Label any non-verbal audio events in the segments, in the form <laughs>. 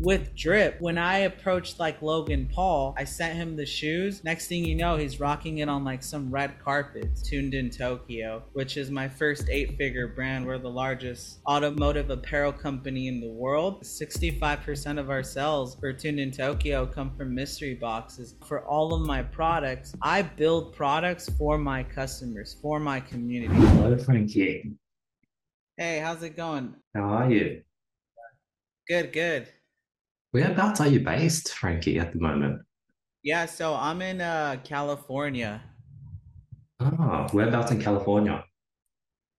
with drip when i approached like logan paul i sent him the shoes. Next thing you know he's rocking it on like some red carpets tuned in tokyo which is my first eight figure brand. We're the largest automotive apparel company in the world. 65% of our sales for tuned in tokyo come from mystery boxes. For all of my products i build products for my customers for my community. Hello, Frankie. hey how's it going? How are you? good good Whereabouts are you based, Frankie, at the moment? yeah so i'm in uh california Ah, whereabouts in California?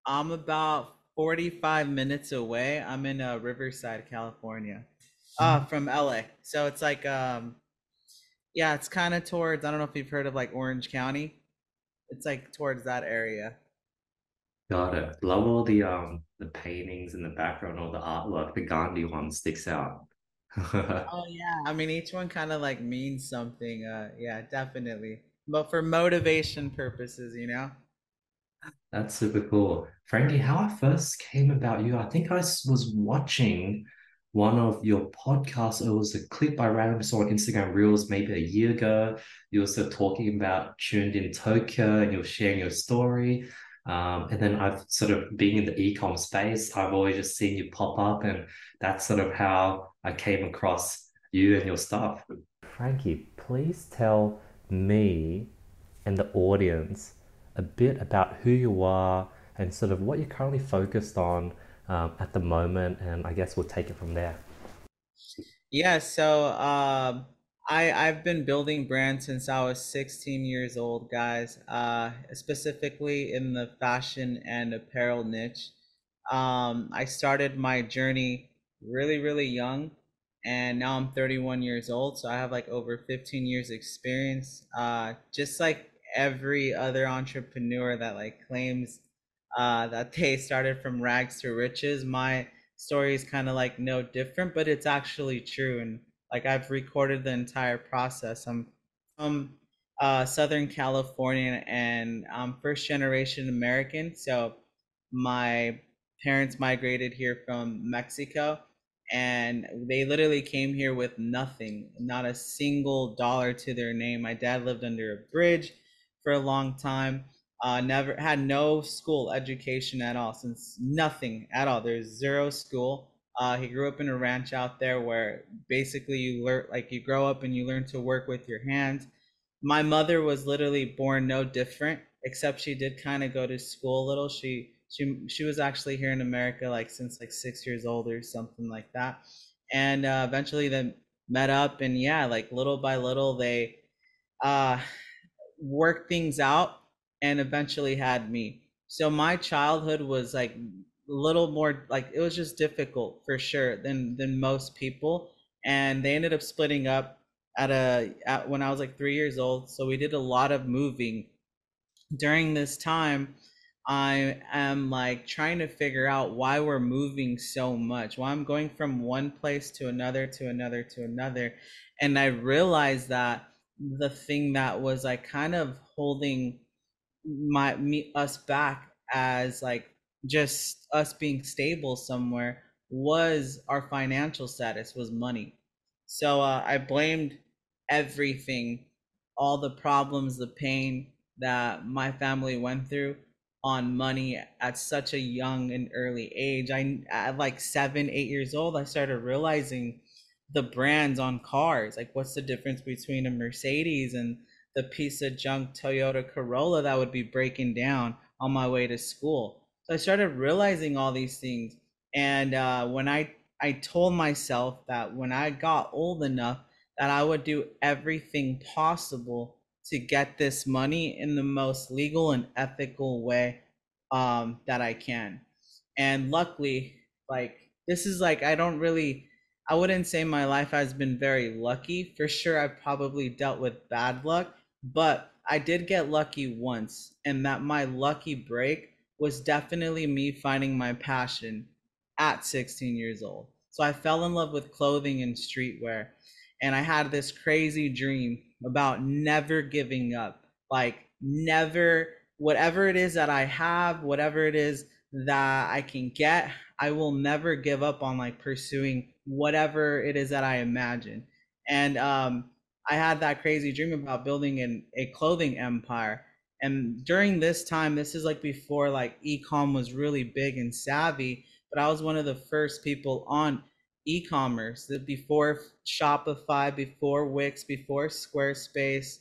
I'm about 45 minutes away. I'm in uh, Riverside, California. Uh from LA. So it's like um yeah, it's kind of towards I don't know if you've heard of like Orange County. It's like towards that area. Got it. Love all the um the paintings in the background, all the artwork. The Gandhi one sticks out. <laughs> Oh yeah, I mean each one kind of like means something. Uh yeah, definitely. But for motivation purposes, you know. That's super cool. Frankie, how I first came about you, I think i was watching one of your podcasts. It was a clip I randomly saw on Instagram Reels maybe a year ago. You were sort of talking about tuned in Tokyo and you were sharing your story. Um, and then I've sort of being in the e-com space, I've always just seen you pop up, and that's sort of how I came across you and your stuff. Frankie, please tell me and the audience a bit about who you are and sort of what you're currently focused on um, at the moment, and I guess we'll take it from there. Yeah, so um I I've been building brands since I was 16 years old, guys. Uh specifically in the fashion and apparel niche. Um I started my journey really really young and now I'm 31 years old, so I have like over 15 years experience. Uh just like every other entrepreneur that like claims uh, that <laughs> they started from rags to riches. My story is kind of like no different, but it's actually true. And like I've recorded the entire process. I'm from uh, Southern California and I'm first generation American. So my parents migrated here from Mexico and they literally came here with nothing, not a single dollar to their name. My dad lived under a bridge for a long time uh, never had no school education at all, since nothing at all. There's zero school. Uh, he grew up in a ranch out there where basically you learn, like you grow up and you learn to work with your hands. My mother was literally born no different, except she did kind of go to school a little. She she she was actually here in America like since like six years old or something like that, and uh, eventually they met up and yeah, like little by little they uh worked things out and eventually had me. So my childhood was like little more like it was just difficult for sure than than most people and they ended up splitting up at a at when I was like 3 years old. So we did a lot of moving during this time I am like trying to figure out why we're moving so much, why I'm going from one place to another to another to another. And I realized that the thing that was like kind of holding my me us back as like just us being stable somewhere was our financial status was money so uh, i blamed everything all the problems the pain that my family went through on money at such a young and early age i at like seven eight years old i started realizing the brands on cars like what's the difference between a mercedes and the piece of junk Toyota Corolla that would be breaking down on my way to school. So I started realizing all these things. And uh, when I I told myself that when I got old enough that I would do everything possible to get this money in the most legal and ethical way um, that I can. And luckily, like this is like I don't really I wouldn't say my life has been very lucky. For sure, I've probably dealt with bad luck, but I did get lucky once, and that my lucky break was definitely me finding my passion at 16 years old. So I fell in love with clothing and streetwear, and I had this crazy dream about never giving up. Like, never, whatever it is that I have, whatever it is that I can get, I will never give up on like pursuing whatever it is that I imagine. And um, I had that crazy dream about building an, a clothing empire. And during this time, this is like before like ecom was really big and savvy, but I was one of the first people on e-commerce before Shopify, before Wix, before Squarespace.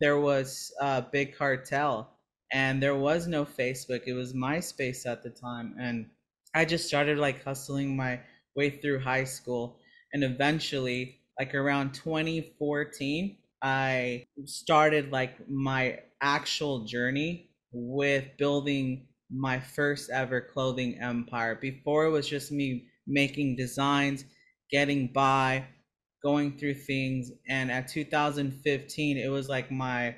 There was uh, Big Cartel, and there was no Facebook. It was MySpace at the time, and I just started like hustling my way through high school, and eventually like around 2014 i started like my actual journey with building my first ever clothing empire before it was just me making designs getting by going through things and at 2015 it was like my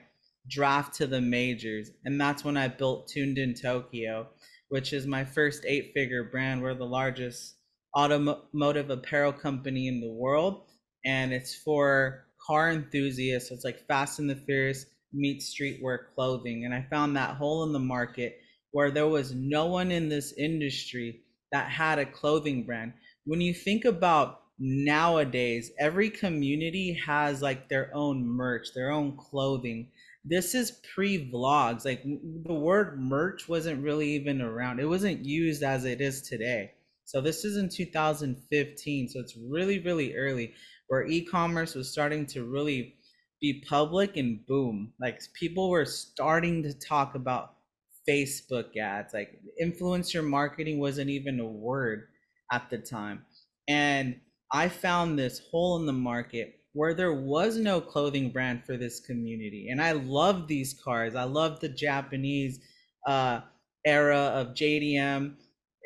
draft to the majors and that's when i built tuned in tokyo which is my first eight figure brand we're the largest automotive apparel company in the world and it's for car enthusiasts. It's like Fast and the Furious meets streetwear clothing. And I found that hole in the market where there was no one in this industry that had a clothing brand. When you think about nowadays, every community has like their own merch, their own clothing. This is pre vlogs. Like the word merch wasn't really even around, it wasn't used as it is today. So this is in 2015. So it's really, really early where e-commerce was starting to really be public and boom. Like people were starting to talk about facebook ads like influencer marketing wasn't even a word at the time. And i found this hole in the market where there was no clothing brand for this community. And i love these cars. I love the japanese uh, era of jdm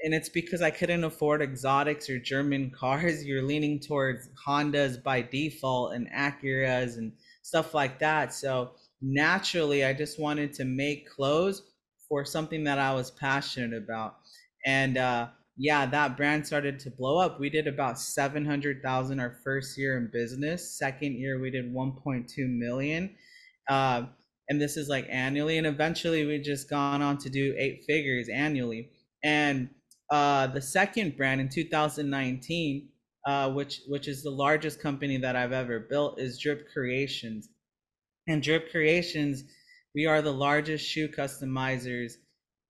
and it's because I couldn't afford exotics or German <laughs> cars. You're leaning towards Hondas by default and Acuras and stuff like that. So naturally, I just wanted to make clothes for something that I was passionate about. And uh, yeah, that brand started to blow up. We did about 700,000 our first year in business. Second year, we did 1.2 million. Uh, and this is like annually. And eventually, we just gone on to do eight figures annually. And uh, the second brand in 2019, uh, which which is the largest company that I've ever built, is Drip Creationz. And Drip Creationz, we are the largest shoe customizers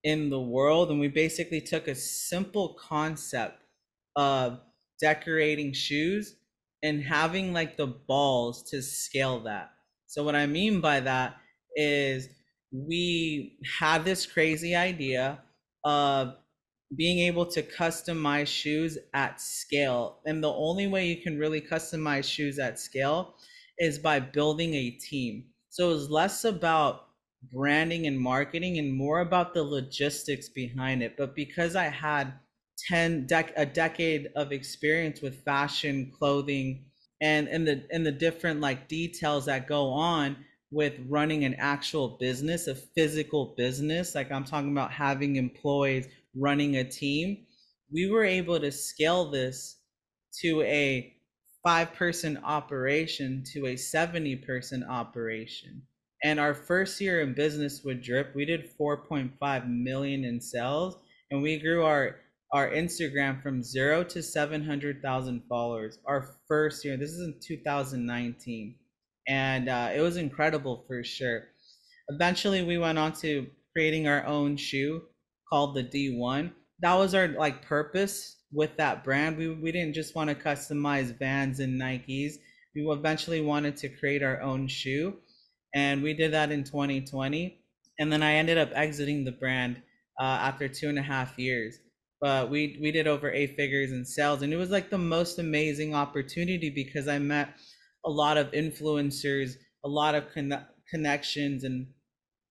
in the world, and we basically took a simple concept of decorating shoes and having like the balls to scale that. So what I mean by that is we had this crazy idea of being able to customize shoes at scale. And the only way you can really customize shoes at scale is by building a team. So it's less about branding and marketing and more about the logistics behind it. But because I had 10 dec- a decade of experience with fashion, clothing, and and the and the different like details that go on with running an actual business, a physical business, like I'm talking about having employees, running a team, we were able to scale this to a five person operation to a 70 person operation. And our first year in business with Drip, we did 4.5 million in sales and we grew our our Instagram from 0 to 700,000 followers. Our first year, this is in 2019. And uh, it was incredible for sure. Eventually, we went on to creating our own shoe called the D1. That was our like purpose with that brand. We we didn't just want to customize Vans and Nikes. We eventually wanted to create our own shoe, and we did that in 2020. And then I ended up exiting the brand uh, after two and a half years. But we we did over eight figures in sales, and it was like the most amazing opportunity because I met a lot of influencers, a lot of con- connections, and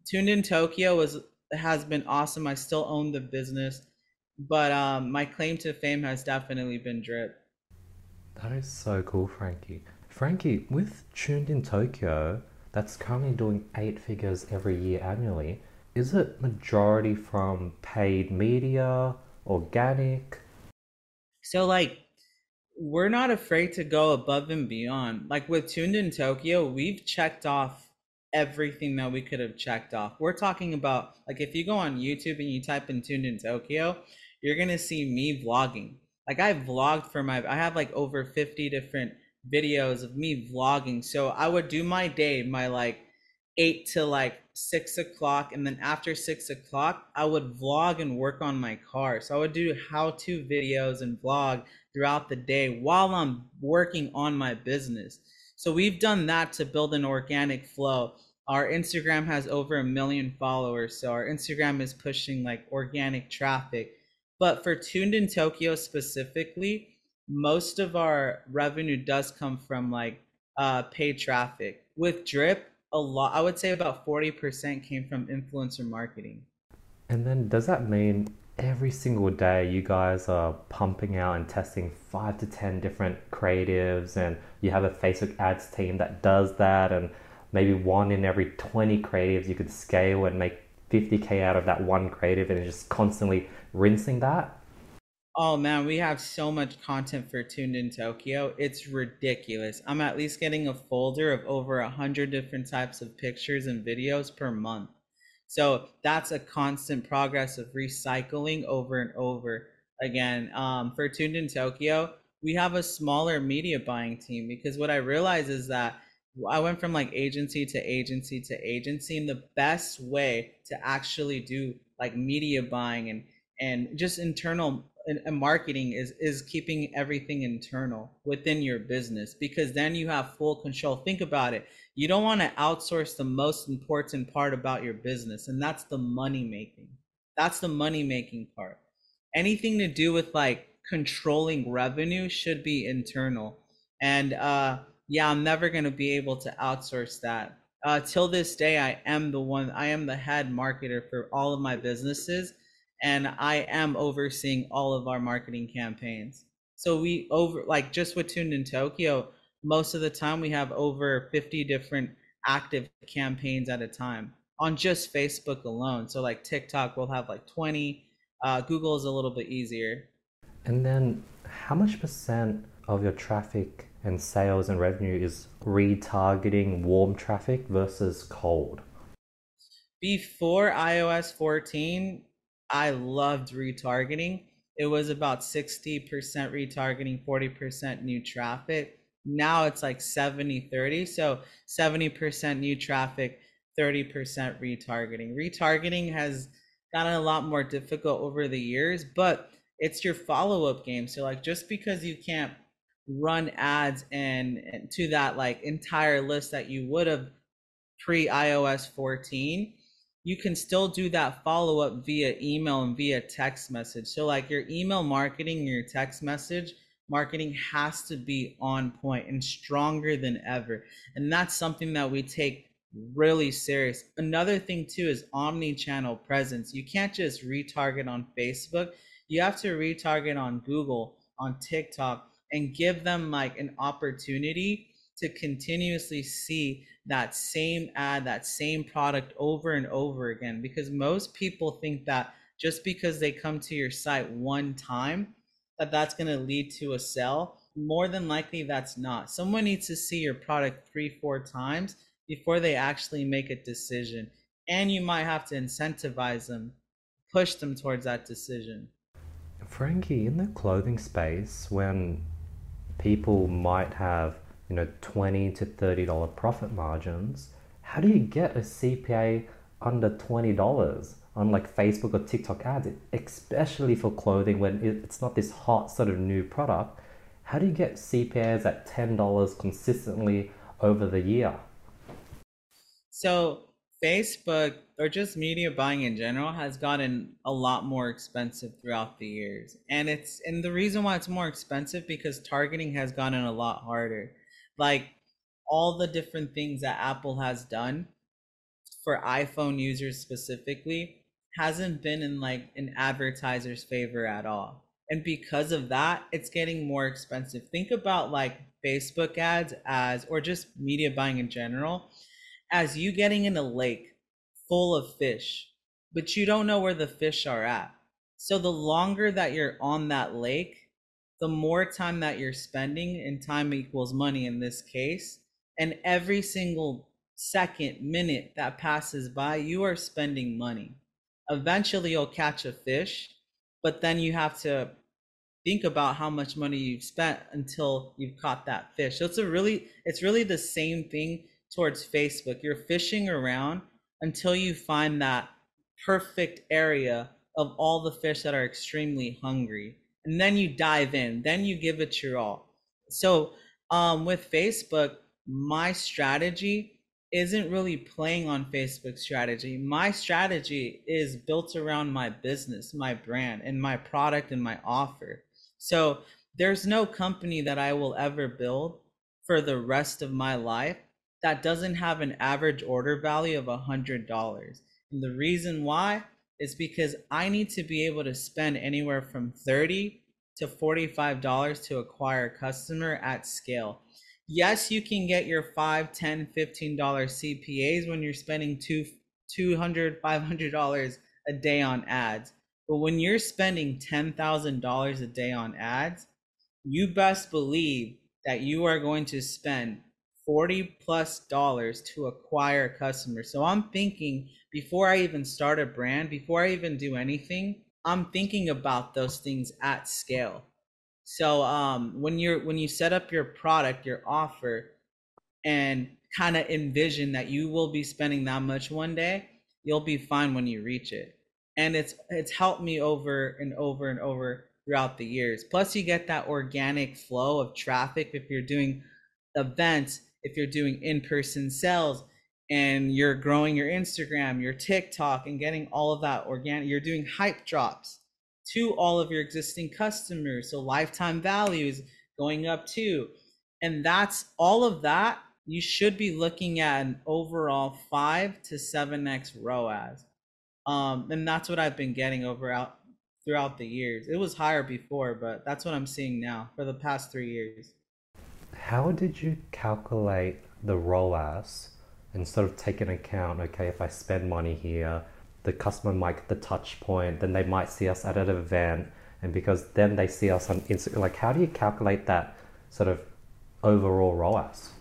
Tuned in Tokyo was has been awesome. I still own the business, but um, my claim to fame has definitely been drip. That is so cool, Frankie. Frankie, with Tuned in Tokyo, that's currently doing eight figures every year annually. Is it majority from paid media, organic? So, like, we're not afraid to go above and beyond. Like with Tuned in Tokyo, we've checked off everything that we could have checked off. We're talking about like if you go on YouTube and you type in tuned in Tokyo, you're gonna see me vlogging. like I vlogged for my I have like over 50 different videos of me vlogging. So I would do my day, my like eight to like six o'clock, and then after six o'clock, I would vlog and work on my car. So I would do how-to videos and vlog throughout the day while I'm working on my business. So we've done that to build an organic flow. Our Instagram has over a million followers, so our Instagram is pushing like organic traffic. But for Tuned in Tokyo specifically, most of our revenue does come from like uh, paid traffic. With Drip, a lot, I would say about 40% came from influencer marketing. And then does that mean every single day you guys are pumping out and testing five to 10 different creatives and you have a Facebook ads team that does that and maybe one in every 20 creatives you could scale and make 50k out of that one creative and just constantly rinsing that? Oh man, we have so much content for Tuned in Tokyo. It's ridiculous. I'm at least getting a folder of over a hundred different types of pictures and videos per month. So that's a constant progress of recycling over and over again. Um, for Tuned in Tokyo, we have a smaller media buying team because what I realize is that I went from like agency to agency to agency, and the best way to actually do like media buying and and just internal and marketing is is keeping everything internal within your business because then you have full control. Think about it. You don't want to outsource the most important part about your business and that's the money making. That's the money making part. Anything to do with like controlling revenue should be internal. And uh yeah i'm never going to be able to outsource that. Uh till this day i am the one i am the head marketer for all of my businesses and I am overseeing all of our marketing campaigns. So we over like just with Tuned in Tokyo, most of the time we have over 50 different active campaigns at a time on just Facebook alone. So like TikTok we'll have like 20. Uh, Google is a little bit easier. And then how much percent of your traffic and sales and revenue is retargeting warm traffic versus cold? Before iOS 14, I loved retargeting. It was about 60% retargeting, 40% new traffic. Now it's like 70 30. So 70% new traffic, 30% retargeting. Retargeting has gotten a lot more difficult over the years, but it's your follow up game. So, like, just because you can't run ads and, and to that like entire list that you would have pre iOS 14 you can still do that follow up via email and via text message. So, like your email marketing, your text message marketing has to be on point and stronger than ever. And that's something that we take really serious. Another thing, too, is omni channel presence. You can't just retarget on Facebook, you have to retarget on Google, on TikTok, and give them like an opportunity to continuously see that same ad, that same product over and over again. Because most people think that just because they come to your site one time, that that's going to lead to a sell. More than likely, that's not. Someone needs to see your product three, four times before they actually make a decision. And you might have to incentivize them, push them towards that decision. Frankie, in the clothing space, when people might have you know, 20 to $30 profit margins, how do you get a CPA under $20 on like Facebook or TikTok ads, especially for clothing when it's not this hot sort of new product? How do you get CPAs at $10 consistently over the year? So, Facebook or just media buying in general has gotten a lot more expensive throughout the years. And it's and the reason why it's more expensive because targeting has gotten a lot harder like all the different things that Apple has done for iPhone users specifically hasn't been in like an advertiser's favor at all. And because of that, it's getting more expensive. Think about like Facebook ads as or just media buying in general as you getting in a lake full of fish, but you don't know where the fish are at. So the longer that you're on that lake, the more time that you're spending, and time equals money in this case, and every single second, minute that passes by, you are spending money. Eventually, you'll catch a fish, but then you have to think about how much money you've spent until you've caught that fish. So it's a really it's really the same thing towards Facebook. You're fishing around until you find that perfect area of all the fish that are extremely hungry. And then you dive in, then you give it your all. So um, with Facebook, my strategy isn't really playing on Facebook strategy. My strategy is built around my business, my brand, and my product and my offer. So there's no company that I will ever build for the rest of my life that doesn't have an average order value of a hundred dollars. And the reason why is because I need to be able to spend anywhere from 30 to $45 to acquire a customer at scale. Yes you can get your 5 10 15 dollar cpas when you're spending two 200 500 dollars a day on ads but when you're spending $10000 a day on ads you best believe that you are going to spend 40 plus dollars to acquire a customer. so i'm thinking before i even start a brand before i even do anything i'm thinking about those things at scale so um, when you're when you set up your product, your offer, and kind of envision that you will be spending that much one day, you'll be fine when you reach it. And it's it's helped me over and over and over throughout the years. Plus, you get that organic flow of traffic if you're doing events, if you're doing in-person sales, and you're growing your Instagram, your TikTok, and getting all of that organic. You're doing hype drops to all of your existing customers. So lifetime value is going up too. And that's all of that. You should be looking at an overall five to seven X ROAS. Um, and that's what I've been getting over out throughout the years. It was higher before, but that's what I'm seeing now for the past three years. How did you calculate the ROAS and sort of take into account, okay, if I spend money here, the customer might get the touch point, then they might see us at an event, and because then they see us on Instagram. Like, how do you calculate that sort of overall ROAS?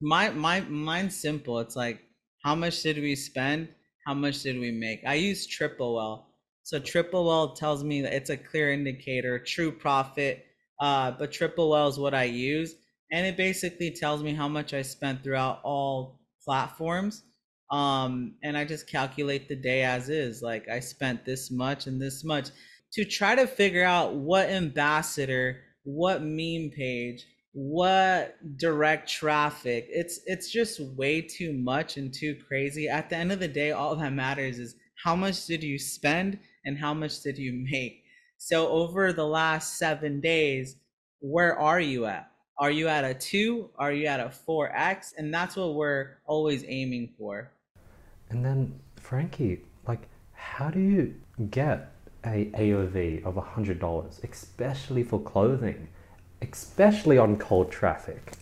My my mine's simple. It's like how much did we spend? How much did we make? I use Triple Whale. So Triple Whale tells me that it's a clear indicator, true profit. Uh, but Triple Whale is what I use, and it basically tells me how much I spent throughout all platforms um and i just calculate the day as is like i spent this much and this much. To try to figure out what ambassador what meme page what direct traffic it's it's just way too much and too crazy. At the end of the day all that matters is how much did you spend and how much did you make. So over the last 7 days where are you at are you at a 2 are you at a 4x and that's what we're always aiming for and then, Frankie, like, how do you get a AOV of a $100, especially for clothing, especially on cold traffic?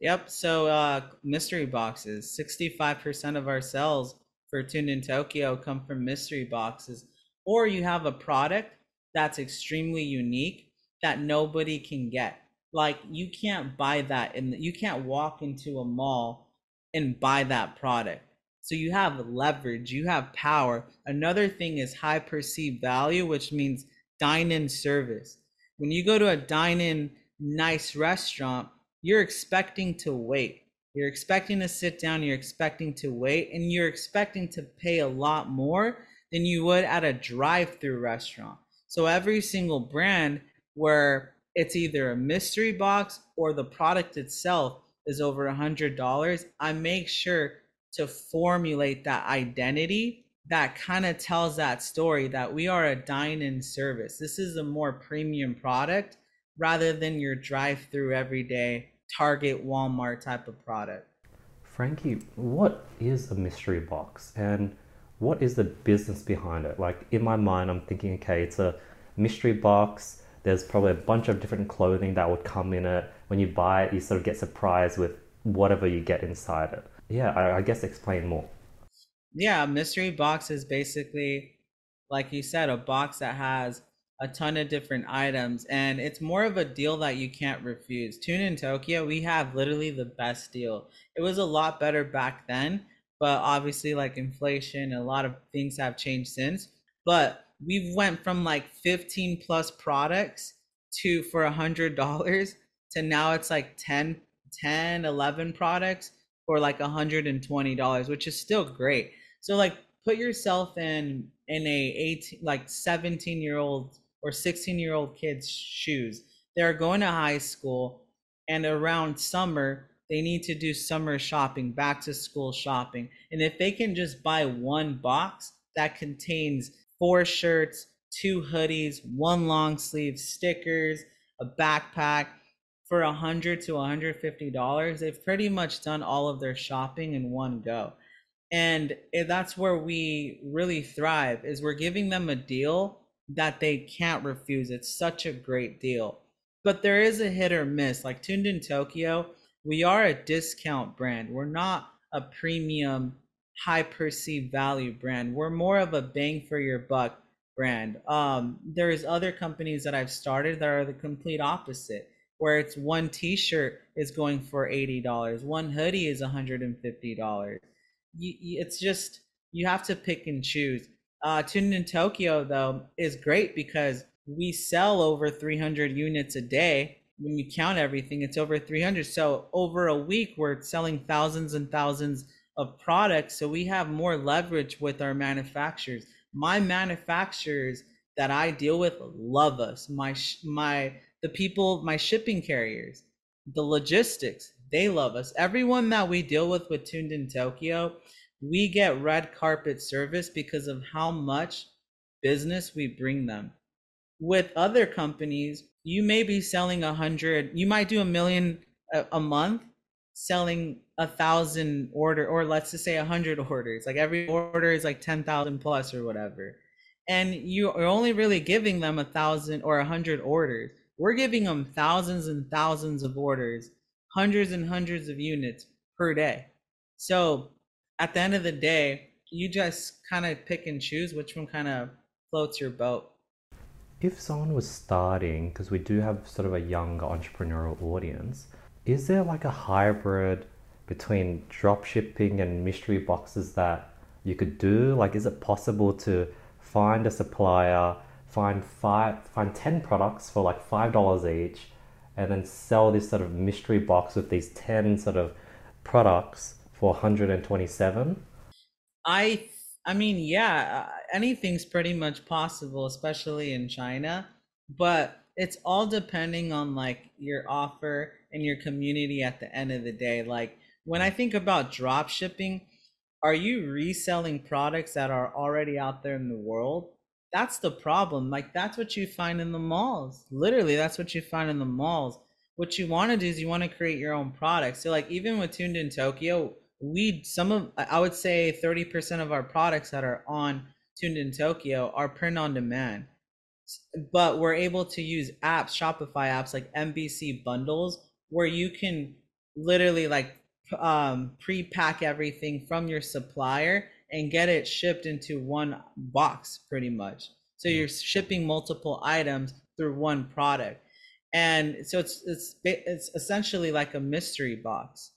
Yep. So, uh, mystery boxes 65% of our sales for Tuned in Tokyo come from mystery boxes. Or you have a product that's extremely unique that nobody can get. Like, you can't buy that, and you can't walk into a mall and buy that product so you have leverage, you have power. Another thing is high perceived value, which means dine in service. When you go to a dine in nice restaurant, you're expecting to wait. You're expecting to sit down, you're expecting to wait, and you're expecting to pay a lot more than you would at a drive through restaurant. So every single brand where it's either a mystery box or the product itself is over a hundred dollars, I make sure to formulate that identity that kind of tells that story that we are a dine-in service. This is a more premium product rather than your drive-through everyday Target, Walmart type of product. Frankie, what is a mystery box and what is the business behind it? Like in my mind, I'm thinking, okay, it's a mystery box. There's probably a bunch of different clothing that would come in it. When you buy it, you sort of get surprised with whatever you get inside it yeah, I, I guess explain more. Yeah, mystery box is basically, like you said, a box that has a ton of different items, and it's more of a deal that you can't refuse. Tune in Tokyo, we have literally the best deal. It was a lot better back then, but obviously, like inflation, a lot of things have changed since. But we went from like 15 plus products to for a hundred dollars to now it's like 10 10 11 products for like a hundred and twenty dollars which is still great. So like put yourself in in a 18 like 17 year old or 16 year old kid's shoes. They're going to high school and around summer they need to do summer shopping back to school shopping. And if they can just buy one box that contains four shirts two hoodies one long sleeve stickers a backpack for a hundred to 150 dollars. They've pretty much done all of their shopping in one go. And that's where we really thrive is we're giving them a deal that they can't refuse. It's such a great deal. But there is a hit or miss. Like tuned in tokyo we are a discount brand. We're not a premium high perceived value brand we're more of a bang for your buck brand um there's other companies that i've started that are the complete opposite where it's one t-shirt is going for $80 one hoodie is $150 it's just you have to pick and choose. Uh, Tuned in Tokyo though is great because we sell over 300 units a day. When you count everything, it's over 300. So over a week, we're selling thousands and thousands of products. So we have more leverage with our manufacturers. My manufacturers that I deal with love us. My my the people, my shipping carriers, the logistics, they love us. Everyone that we deal with with Tuned in Tokyo, we get red carpet service because of how much business we bring them. With other companies, you may be selling a hundred, you might do a million a, a month selling a thousand order or let's just say a hundred <laughs> orders like every order is like 10,000 plus or whatever and you're only really giving them a thousand or a hundred orders we're giving them thousands and thousands of orders hundreds and hundreds of units per day. So at the end of the day, you just kind of pick and choose which one kind of floats your boat. If someone was starting, because we do have sort of a young entrepreneurial audience, is there like a hybrid between drop shipping and mystery boxes that you could do? Like, is it possible to find a supplier, find five, find 10 products for like $5 each, and then sell this sort of mystery box with these 10 sort of products for 127 i i mean yeah uh, anything's pretty much possible especially in china but it's all depending on like your offer and your community at the end of the day like when i think about drop shipping are you reselling products that are already out there in the world that's the problem. Like that's what you find in the malls. Literally, that's what you find in the malls. What you want to do is you want to create your own product. So like even with Tuned in Tokyo, we some of I would say 30% of our products that are on Tuned in Tokyo are print on demand. But we're able to use apps, Shopify apps like MBC bundles where you can literally like um, pre-pack everything from your supplier and get it shipped into one box pretty much. So hmm. you're shipping multiple items through one product. And so it's it's it's essentially like a mystery box.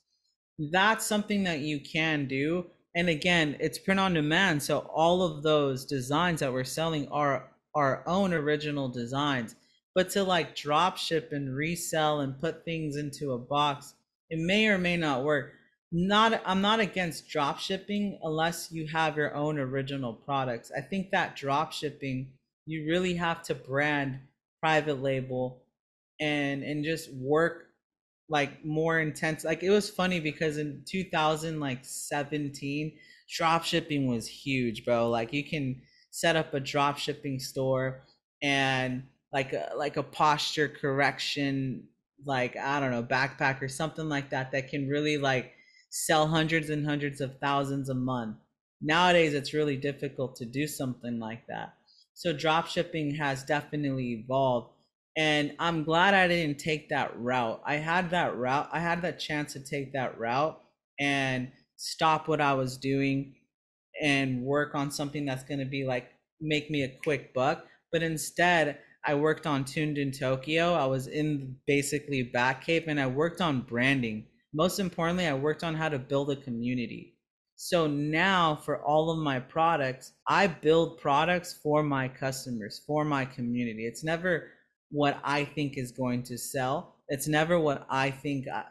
That's something that you can do. And again, it's print on demand. So all of those designs that we're selling are our own original designs. But to like drop ship and resell and put things into a box, it may or may not work not i'm not against drop shipping unless you have your own original products i think that drop shipping you really have to brand private label and and just work like more intense like it was funny because in 2017 drop shipping was huge bro like you can set up a drop shipping store and like a like a posture correction like i don't know backpack or something like that that can really like sell hundreds and hundreds of thousands a month. Nowadays, it's really difficult to do something like that. So, drop shipping has definitely evolved. And I'm glad I didn't take that route. I had that route, I had that chance to take that route and stop what I was doing and work on something that's going to be like make me a quick buck. But instead, I worked on Tuned in Tokyo. I was in basically Batcave and I worked on branding most importantly, I worked on how to build a community. So now for all of my products, I build products for my customers, for my community. It's never what I think is going to sell. It's never what I think uh,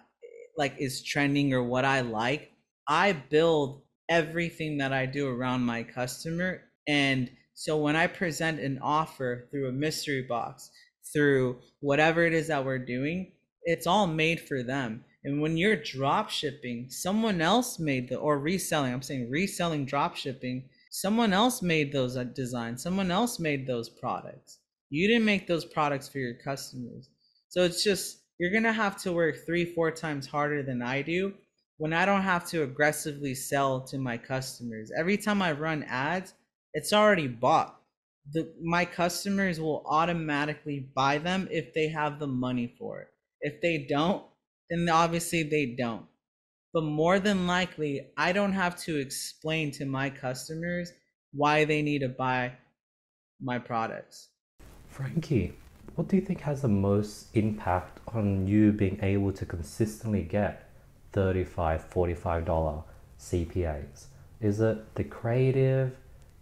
like is trending or what I like. I build everything that I do around my customer. And so when I present an offer through a mystery box, through whatever it is that we're doing, it's all made for them. And when you're drop shipping, someone else made the or reselling, I'm saying reselling drop shipping, someone else made those uh, designs, someone else made those products. You didn't make those products for your customers. So it's just you're going to have to work 3 4 times harder than I do when I don't have to aggressively sell to my customers. Every time I run ads, it's already bought. The, my customers will automatically buy them if they have the money for it. If they don't, then obviously they don't. But more than likely, I don't have to explain to my customers why they need to buy my products. Frankie, what do you think has the most impact on you being able to consistently get 35 $45 CPAs? Is it the creative?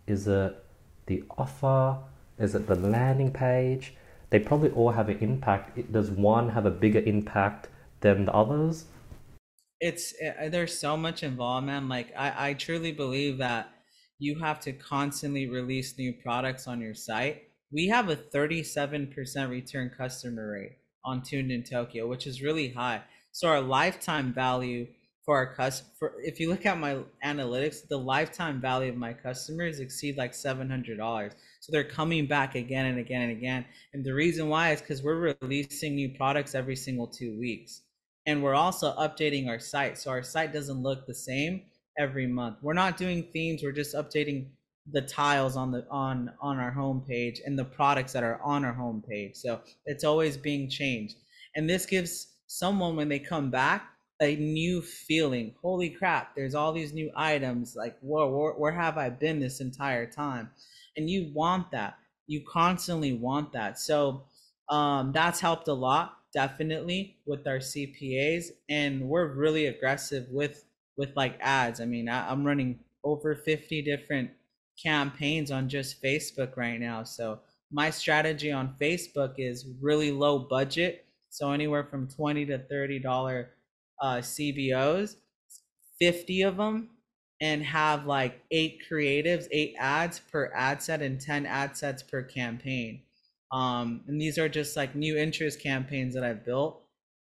Is it the offer? Is it the landing page? They probably all have an impact. Does one have a bigger impact than the others? It's uh, there's so much involved, man. Like I, I truly believe that you have to constantly release new products on your site. We have a 37% return customer rate on Tuned in Tokyo, which is really high. So our lifetime value for our cus for if you look at my analytics, the lifetime value of my customers exceed like seven hundred dollars. So they're coming back again and again and again. And the reason why is because we're releasing new products every single two weeks. And we're also updating our site. So our site doesn't look the same every month. We're not doing themes, we're just updating the tiles on the on on our homepage and the products that are on our homepage. So it's always being changed. And this gives someone when they come back a new feeling. Holy crap, there's all these new items. Like, whoa, where, where have I been this entire time? And you want that. You constantly want that. So um, that's helped a lot, definitely, with our CPAs. And we're really aggressive with with like ads. I mean, I, I'm running over 50 different campaigns on just Facebook right now. So my strategy on Facebook is really low budget so anywhere from twenty to thirty dollar uh, CBOs, fifty of them, and have like eight creatives, eight ads per ad set, and ten ad sets per campaign. Um, and these are just like new interest campaigns that I've built,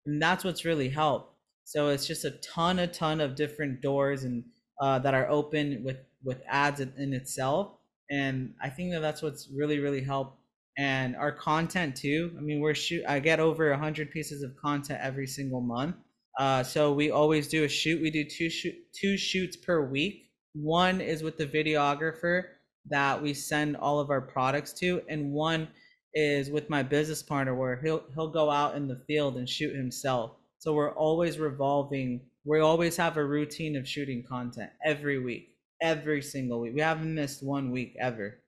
and that's what's really helped. So it's just a ton, a ton of different doors and uh, that are open with with ads in, in itself, and I think that that's what's really, really helped and our content too. I mean, we're shoot. I get over hundred pieces of content every single month. Uh, so we always do a shoot. We do two shoot two shoots per week. One is with the videographer that we send all of our products to, and one is with my business partner where he'll he'll go out in the field and shoot himself. So we're always revolving. We always have a routine of shooting content every week, every single week. We haven't missed one week ever.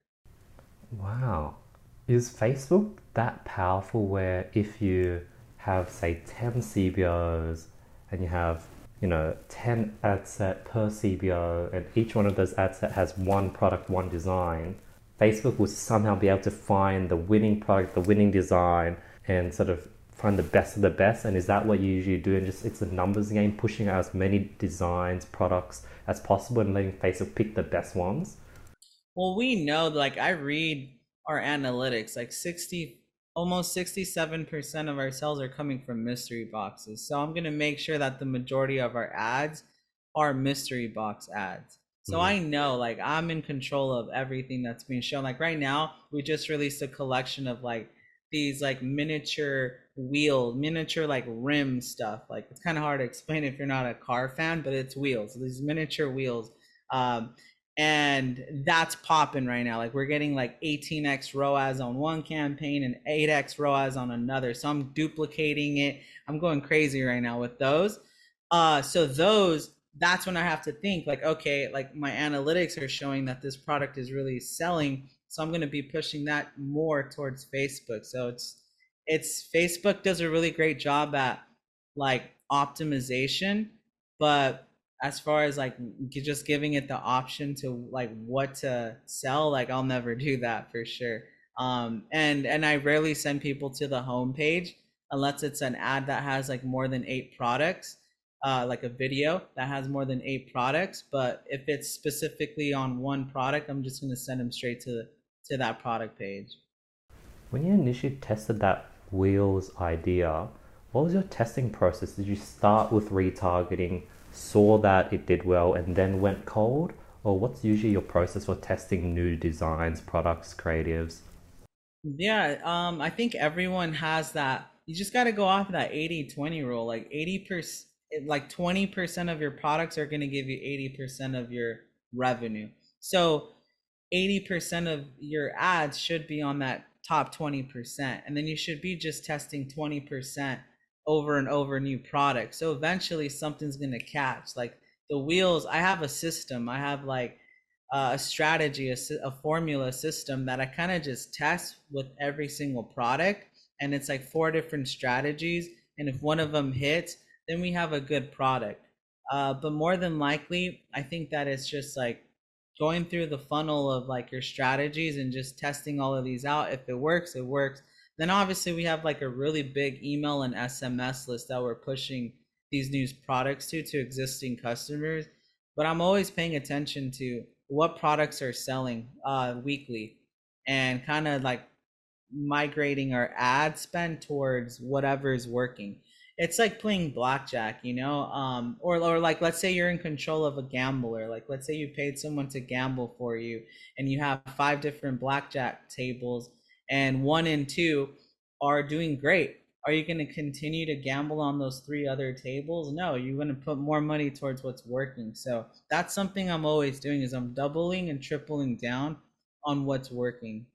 Wow is Facebook that powerful where if you have say 10 CBOs and you have you know 10 ad set per CBO and each one of those ad set has one product one design Facebook will somehow be able to find the winning product the winning design and sort of find the best of the best. And is that what you usually do? And just it's a numbers game pushing out as many designs products as possible and letting Facebook pick the best ones. Well we know like I read our analytics like 60 almost 67% of our sales are coming from mystery boxes. So i'm going to make sure that the majority of our ads are mystery box ads. So mm-hmm. i know like i'm in control of everything that's being shown. Like right now we just released a collection of like these like miniature wheel miniature like rim stuff. Like it's kind of hard to explain if you're not a car fan but it's wheels these miniature wheels. Um, and that's popping right now. Like we're getting like 18x ROAS on one campaign and 8x ROAS on another. So I'm duplicating it. I'm going crazy right now with those. Uh, so those, that's when I have to think like, okay, like my analytics are showing that this product is really selling. So I'm going to be pushing that more towards Facebook. So it's, it's Facebook does a really great job at like optimization, but as far as like just giving it the option to like what to sell like i'll never do that for sure Um, and and I rarely send people to the home page unless it's an ad that has like more than eight products, uh, like a video that has more than eight products. But if it's specifically on one product, I'm just gonna send them straight to to that product page. When you initially tested that wheels idea, what was your testing process? Did you start with retargeting, saw that it did well, and then went cold? Or what's usually your process for testing new designs, products, creatives? Yeah, um, I think everyone has that. You just got to go off of that 80 20 rule. Like 80%, like 20% of your products are going to give you 80% of your revenue. So 80% of your ads should be on that top 20%. And then you should be just testing 20% over and over new products. So eventually something's going to catch. Like the wheels, I have a system. I have like uh, a strategy, a, a formula system that I kind of just test with every single product. And it's like four different strategies. And if one of them hits, then we have a good product. Uh, but more than likely, I think that it's just like going through the funnel of like your strategies and just testing all of these out. If it works, it works. Then obviously we have like a really big email and SMS list that we're pushing these new products to to existing customers. But I'm always paying attention to what products are selling uh, weekly and kind of like migrating our ad spend towards whatever is working it's like playing blackjack you know um or or like let's say you're in control of a gambler like let's say you paid someone to gamble for you and you have five different blackjack tables and one and two are doing great. Are you going to continue to gamble on those three other tables? No you're going to put more money towards what's working. So that's something i'm always doing is i'm doubling and tripling down on what's working.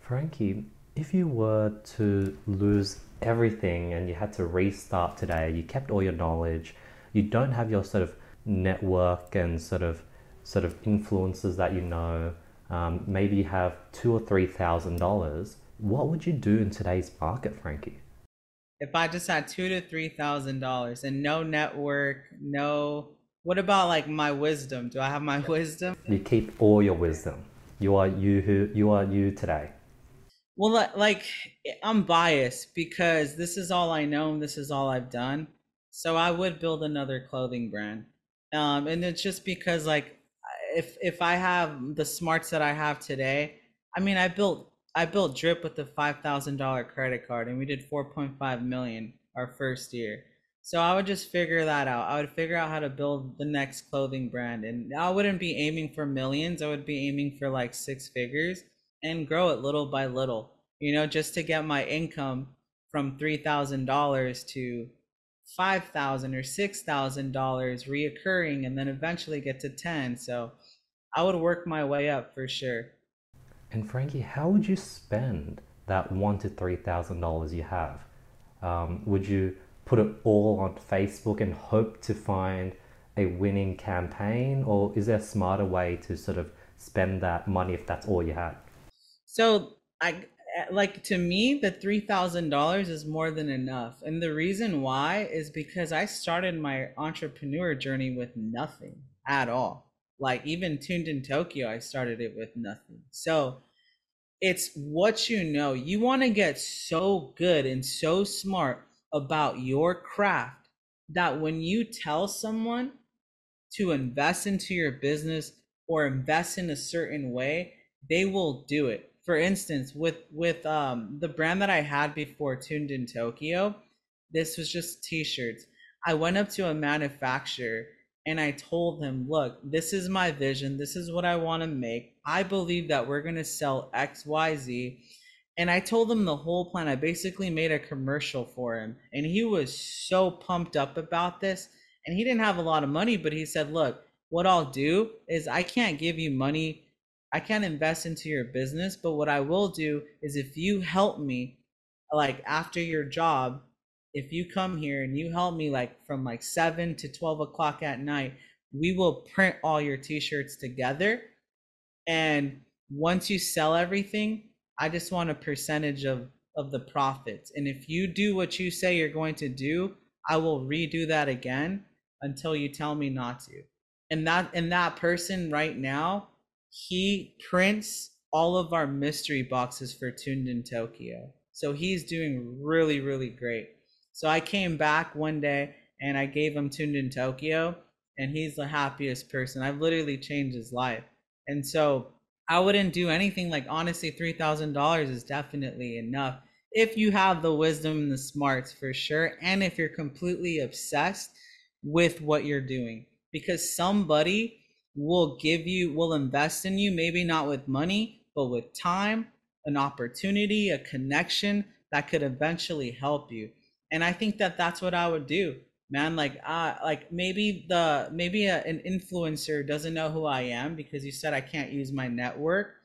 Frankie if you were to lose everything and you had to restart today, you kept all your knowledge, you don't have your sort of network and sort of sort of influences that you know, um, maybe you have two or three thousand dollars. What would you do in today's market, Frankie? If I just had two to three thousand dollars and no network, no what about like my wisdom? Do I have my <laughs> wisdom? You keep all your wisdom. You are you who you are you today. Well, like I'm biased because this is all I know and this is all I've done. So I would build another clothing brand. Um, and it's just because like if if I have the smarts that I have today, I mean I built I built Drip with a five thousand dollar credit card and we did four point five million our first year. So I would just figure that out. I would figure out how to build the next clothing brand and I wouldn't be aiming for millions. I would be aiming for like six figures and grow it little by little, you know, just to get my income from $3,000 to 5000 or $6,000 reoccurring and then eventually get to 10. So I would work my way up for sure. And Frankie, how would you spend that one to three thousand dollars you have? Um, would you put it all on Facebook and hope to find a winning campaign, or is there a smarter way to sort of spend that money if that's all you had? So I like to me the three thousand dollars is more than enough, and the reason why is because I started my entrepreneur journey with nothing at all. Like even tuned in Tokyo, I started it with nothing. So it's what you know. You want to get so good and so smart about your craft that when you tell someone to invest into your business or invest in a certain way, they will do it for instance, with with um the brand that I had before Tuned in Tokyo, this was just t-shirts. I went up to a manufacturer and I told him, "Look, this is my vision. This is what I want to make. I believe that we're going to sell XYZ." And I told him the whole plan. I basically made a commercial for him, and he was so pumped up about this. And he didn't have a lot of money, but he said, "Look, what I'll do is I can't give you money I can't invest into your business, but what I will do is if you help me, like after your job, if you come here and you help me like from like seven to 12 o'clock at night, we will print all your t-shirts together. And once you sell everything, I just want a percentage of, of the profits. And if you do what you say you're going to do, I will redo that again until you tell me not to. And that and that person right now he prints all of our mystery boxes for tuned in tokyo so he's doing really really great so i came back one day and i gave him tuned in tokyo and he's the happiest person. I've literally changed his life. And so i wouldn't do anything like honestly $3000 is definitely enough. If you have the wisdom and the smarts for sure and if you're completely obsessed with what you're doing. Because somebody will give you will invest in you maybe not with money but with time an opportunity a connection that could eventually help you and i think that that's what i would do man like uh like maybe the maybe a, an influencer doesn't know who i am because you said i can't use my network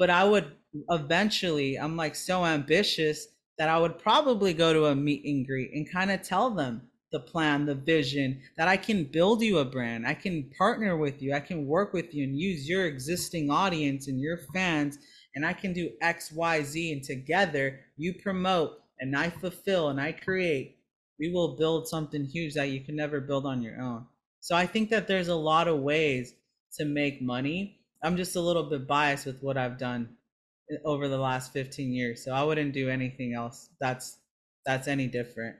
but I would eventually, I'm like so ambitious that I would probably go to a meet and greet and kind of tell them the plan, the vision that I can build you a brand. I can partner with you. I can work with you and use your existing audience and your fans. And I can do X, Y, Z. And together you promote and I fulfill and I create. We will build something huge that you can never build on your own. So I think that there's a lot of ways to make money I'm just a little bit biased with what I've done eh, over the last 15 years. So I wouldn't do anything else that's that's any different.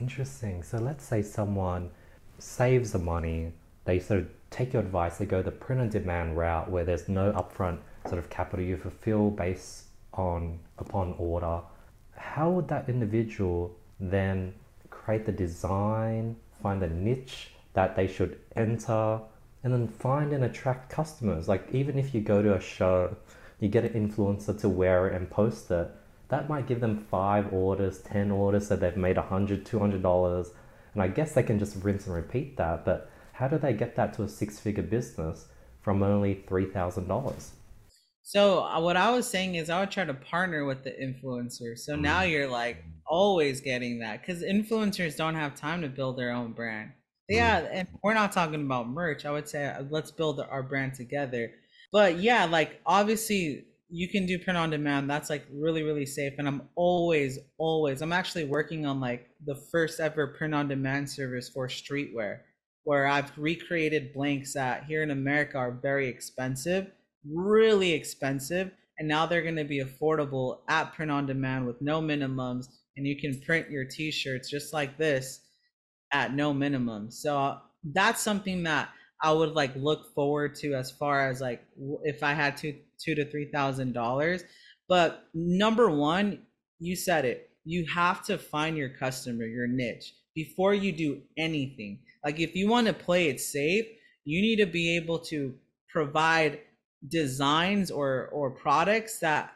Interesting. So let's say someone saves the money, they sort of take your advice, they go the print on demand route where there's no upfront sort of capital you fulfill based on upon order. How would that individual then create the design, find a niche that they should enter, and then find and attract customers. Like even if you go to a show, you get an influencer to wear it and post it, that might give them five orders, 10 orders so they've made a hundred, two hundred dollars. And I guess they can just rinse and repeat that. But how do they get that to a six figure business from only three thousand dollars? So uh, what I was saying is I would try to partner with the influencer. So now mm. you're like always getting that because influencers don't have time to build their own brand. Yeah, and we're not talking about merch. I would say uh, let's build our brand together. But yeah, like obviously you can do print on demand. That's like really really safe and I'm always always I'm actually working on like the first ever print on demand service for streetwear where I've recreated blanks that here in America are very expensive, really expensive, and now they're going to be affordable at print on demand with no minimums and you can print your t-shirts just like this at no minimum. So uh, that's something that I would like look forward to as far as like if I had two two to three thousand dollars. But number one, you said it. You have to find your customer, your niche, before you do anything. Like if you want to play it safe, you need to be able to provide designs or or products that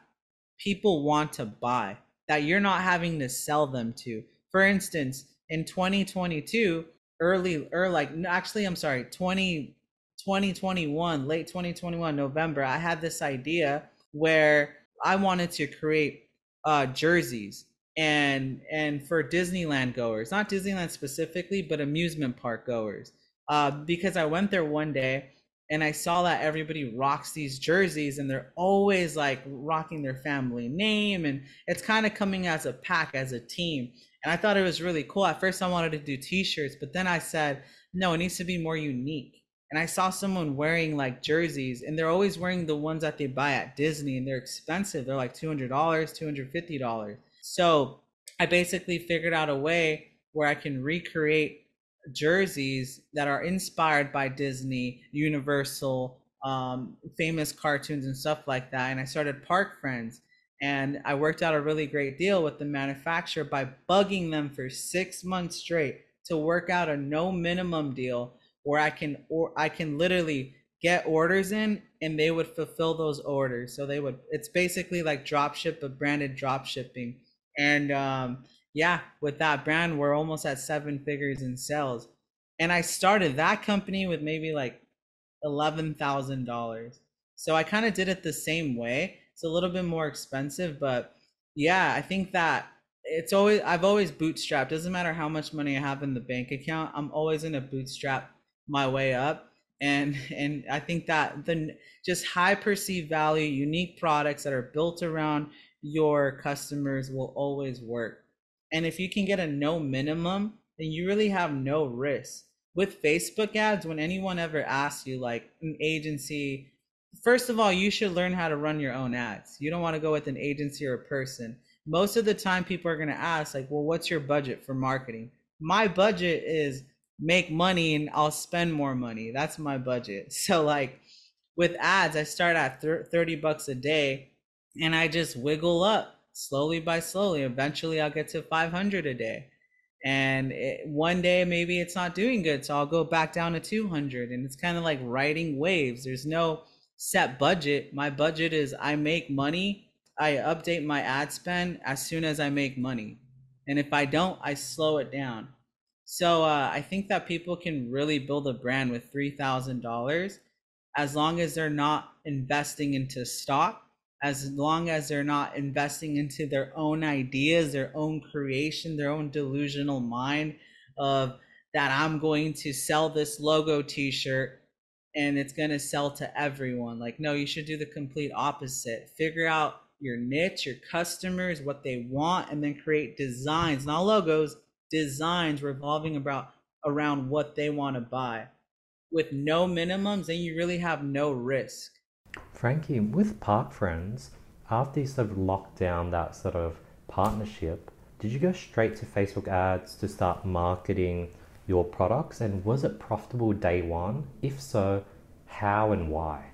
people want to buy that you're not having to sell them to. For instance, in 2022 early or like actually i'm sorry 20 2021 late 2021 november i had this idea where i wanted to create uh jerseys and and for disneyland goers not disneyland specifically but amusement park goers uh because i went there one day and I saw that everybody rocks these jerseys and they're always like rocking their family name and it's kind of coming as a pack as a team and I thought it was really cool. At first, I wanted to do T-shirts, but then I said, no, it needs to be more unique. And I saw someone wearing like jerseys, and they're always wearing the ones that they buy at Disney, and they're expensive. They're like two hundred dollars, two hundred fifty dollars. So I basically figured out a way where I can recreate jerseys that are inspired by Disney, Universal, um, famous cartoons, and stuff like that. And I started Park Friends and I worked out a really great deal with the manufacturer by bugging them for six months straight to work out a no minimum deal where I can or I can literally get orders in and they would fulfill those orders. So they would it's basically like drop ship but branded drop shipping. And um yeah, with that brand we're almost at seven figures in sales. And I started that company with maybe like eleven thousand dollars. So I kind of did it the same way it's a little bit more expensive, but yeah, I think that it's always I've always bootstrapped. Doesn't matter how much money I have in the bank account, I'm always gonna bootstrap my way up. And and I think that the just high perceived value, unique products that are built around your customers will always work. And if you can get a no minimum, then you really have no risk. With Facebook ads, when anyone ever asks you, like an agency first of all, you should learn how to run your own ads. You don't want to go with an agency or a person. Most of the time, people are going to ask, like, well, what's your budget for marketing? My budget is make money and I'll spend more money. That's my budget. <laughs> So, like, with ads, I start at 30 bucks a day and I just wiggle up slowly by slowly. Eventually, I'll get to 500 a day. And it, one day, maybe it's not doing good. So I'll go back down to 200. And it's kind of like riding waves. There's no set budget. My budget is I make money, I update my ad spend as soon as I make money. And if I don't, I slow it down. So uh, I think that people can really build a brand with $3,000 as long as they're not investing into stock, as long as they're not investing into their own ideas, their own creation, their own delusional mind of that I'm going to sell this logo t shirt and it's going to sell to everyone. Like, no, you should do the complete opposite. Figure out your niche, your customers, what they want, and then create designs, not logos, designs revolving about around what they want to buy. With no minimums, then you really have no risk. Frankie, with Park Friends, after you sort of locked down that sort of partnership, did you go straight to Facebook ads to start marketing your products? And was it profitable day one? If so, how and why?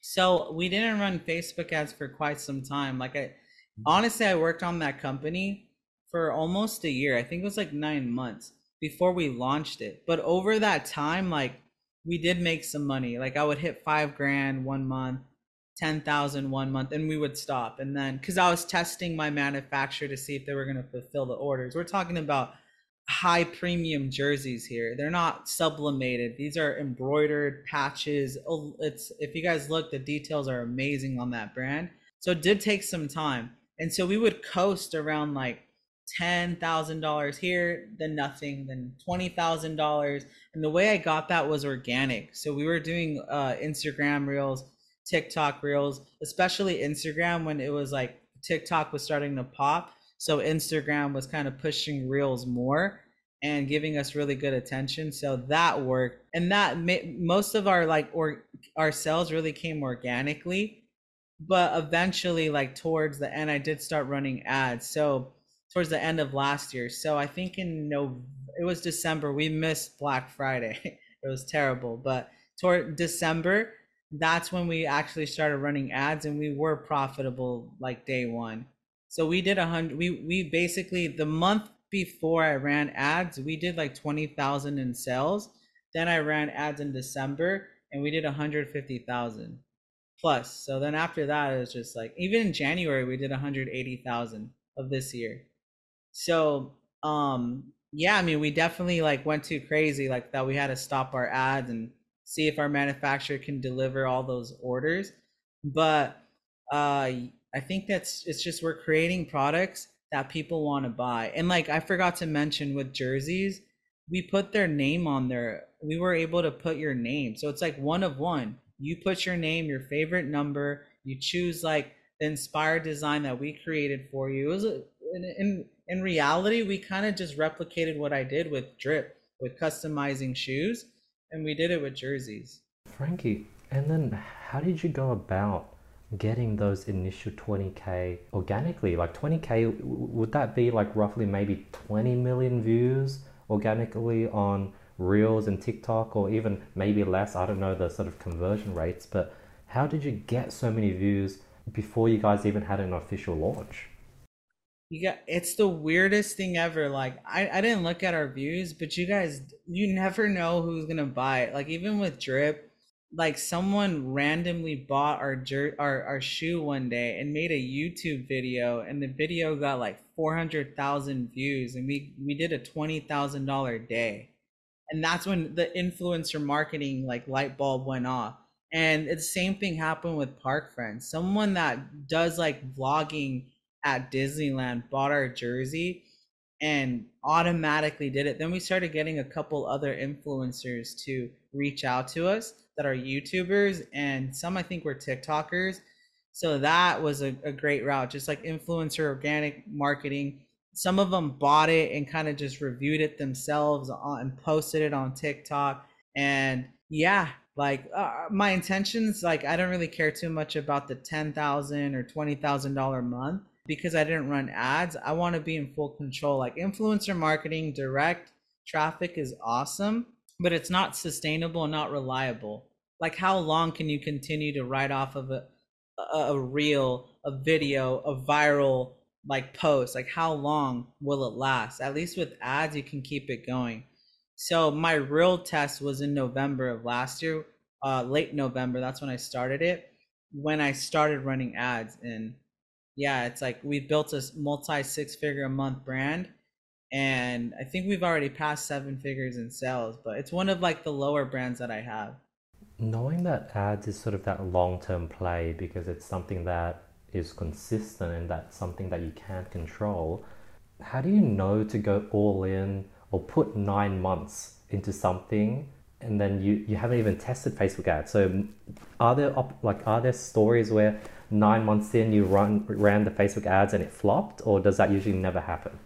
So we didn't run Facebook ads for quite some time. Like I hmm. honestly I worked on that company for almost a year. I think it was like 9 months before we launched it. But over that time like we did make some money. Like I would hit 5 grand one month, 10,000 one month and we would stop. And then cuz I was testing my manufacturer to see if they were going to fulfill the orders. We're talking about high premium jerseys here. They're not sublimated. These are embroidered patches. Oh, it's if you guys look, the details are amazing on that brand. So it did take some time. And so we would coast around like ten thousand dollars here, then nothing, then twenty thousand dollars. And the way I got that was organic. So we were doing uh, Instagram reels, TikTok reels, especially Instagram when it was like TikTok was starting to pop so Instagram was kind of pushing reels more and giving us really good attention. So that worked. And that most of our like or our sales really came organically. But eventually like towards the end I did start running ads. So towards the end of last year. So I think in no it was December. We missed Black Friday. <laughs> it was terrible, but toward December that's when we actually started running ads and we were profitable like day 1 so we did a hundred. We we basically the month before I ran ads, we did like twenty thousand in sales. Then I ran ads in December, and we did a hundred fifty thousand plus. So then after that, it was just like even in January we did a hundred eighty thousand of this year. So um yeah, I mean we definitely like went too crazy like that. We had to stop our ads and see if our manufacturer can deliver all those orders. But uh I think that's it's just we're creating products that people want to buy. And like I forgot to mention with jerseys, we put their name on there. We were able to put your name. So it's like one of one. You put your name, your favorite number, you choose like the inspired design that we created for you. It was a, in, in reality, we kind of just replicated what I did with Drip with customizing shoes and we did it with jerseys. Frankie, and then how did you go about getting those initial 20k organically? Like 20k would that be like roughly maybe 20 million views organically on reels and tiktok or even maybe less? I don't know the sort of conversion rates but how did you get so many views before you guys even had an official launch yeah it's the weirdest thing ever like I, I didn't look at our views but you guys you never know who's gonna buy it like even with drip like someone randomly bought our jer- our our shoe one day and made a YouTube video and the video got like 400,000 views and we we did a $20,000 day. And that's when the influencer marketing like light bulb went off. And the same thing happened with Park Friends. Someone that does like vlogging at Disneyland bought our jersey and automatically did it. Then we started getting a couple other influencers to reach out to us that are YouTubers, and some I think were TikTokers. So that was a, a great route, just like influencer organic marketing. Some of them bought it and kind of just reviewed it themselves on, and posted it on TikTok. And yeah, like uh, my intentions like i don't really care too much about the 10000 or $20000 a month because i didn't run ads i want to be in full control like influencer marketing direct traffic is awesome but it's not sustainable and not reliable like how long can you continue to write off of a a, a reel a video a viral like post like how long will it last at least with ads you can keep it going so my real test was in November of last year, uh, late November. That's when I started it. When I started running ads, and yeah, it's like we built a multi six figure a month brand, and I think we've already passed seven figures in sales. But it's one of like the lower brands that I have. Knowing that ads is sort of that long term play because it's something that is consistent and that's something that you can't control. How do you know to go all in or put nine months into something and then you, you haven't even tested Facebook ads. So are there like are there stories where nine months in you run ran the Facebook ads and it flopped, or does that usually never happen?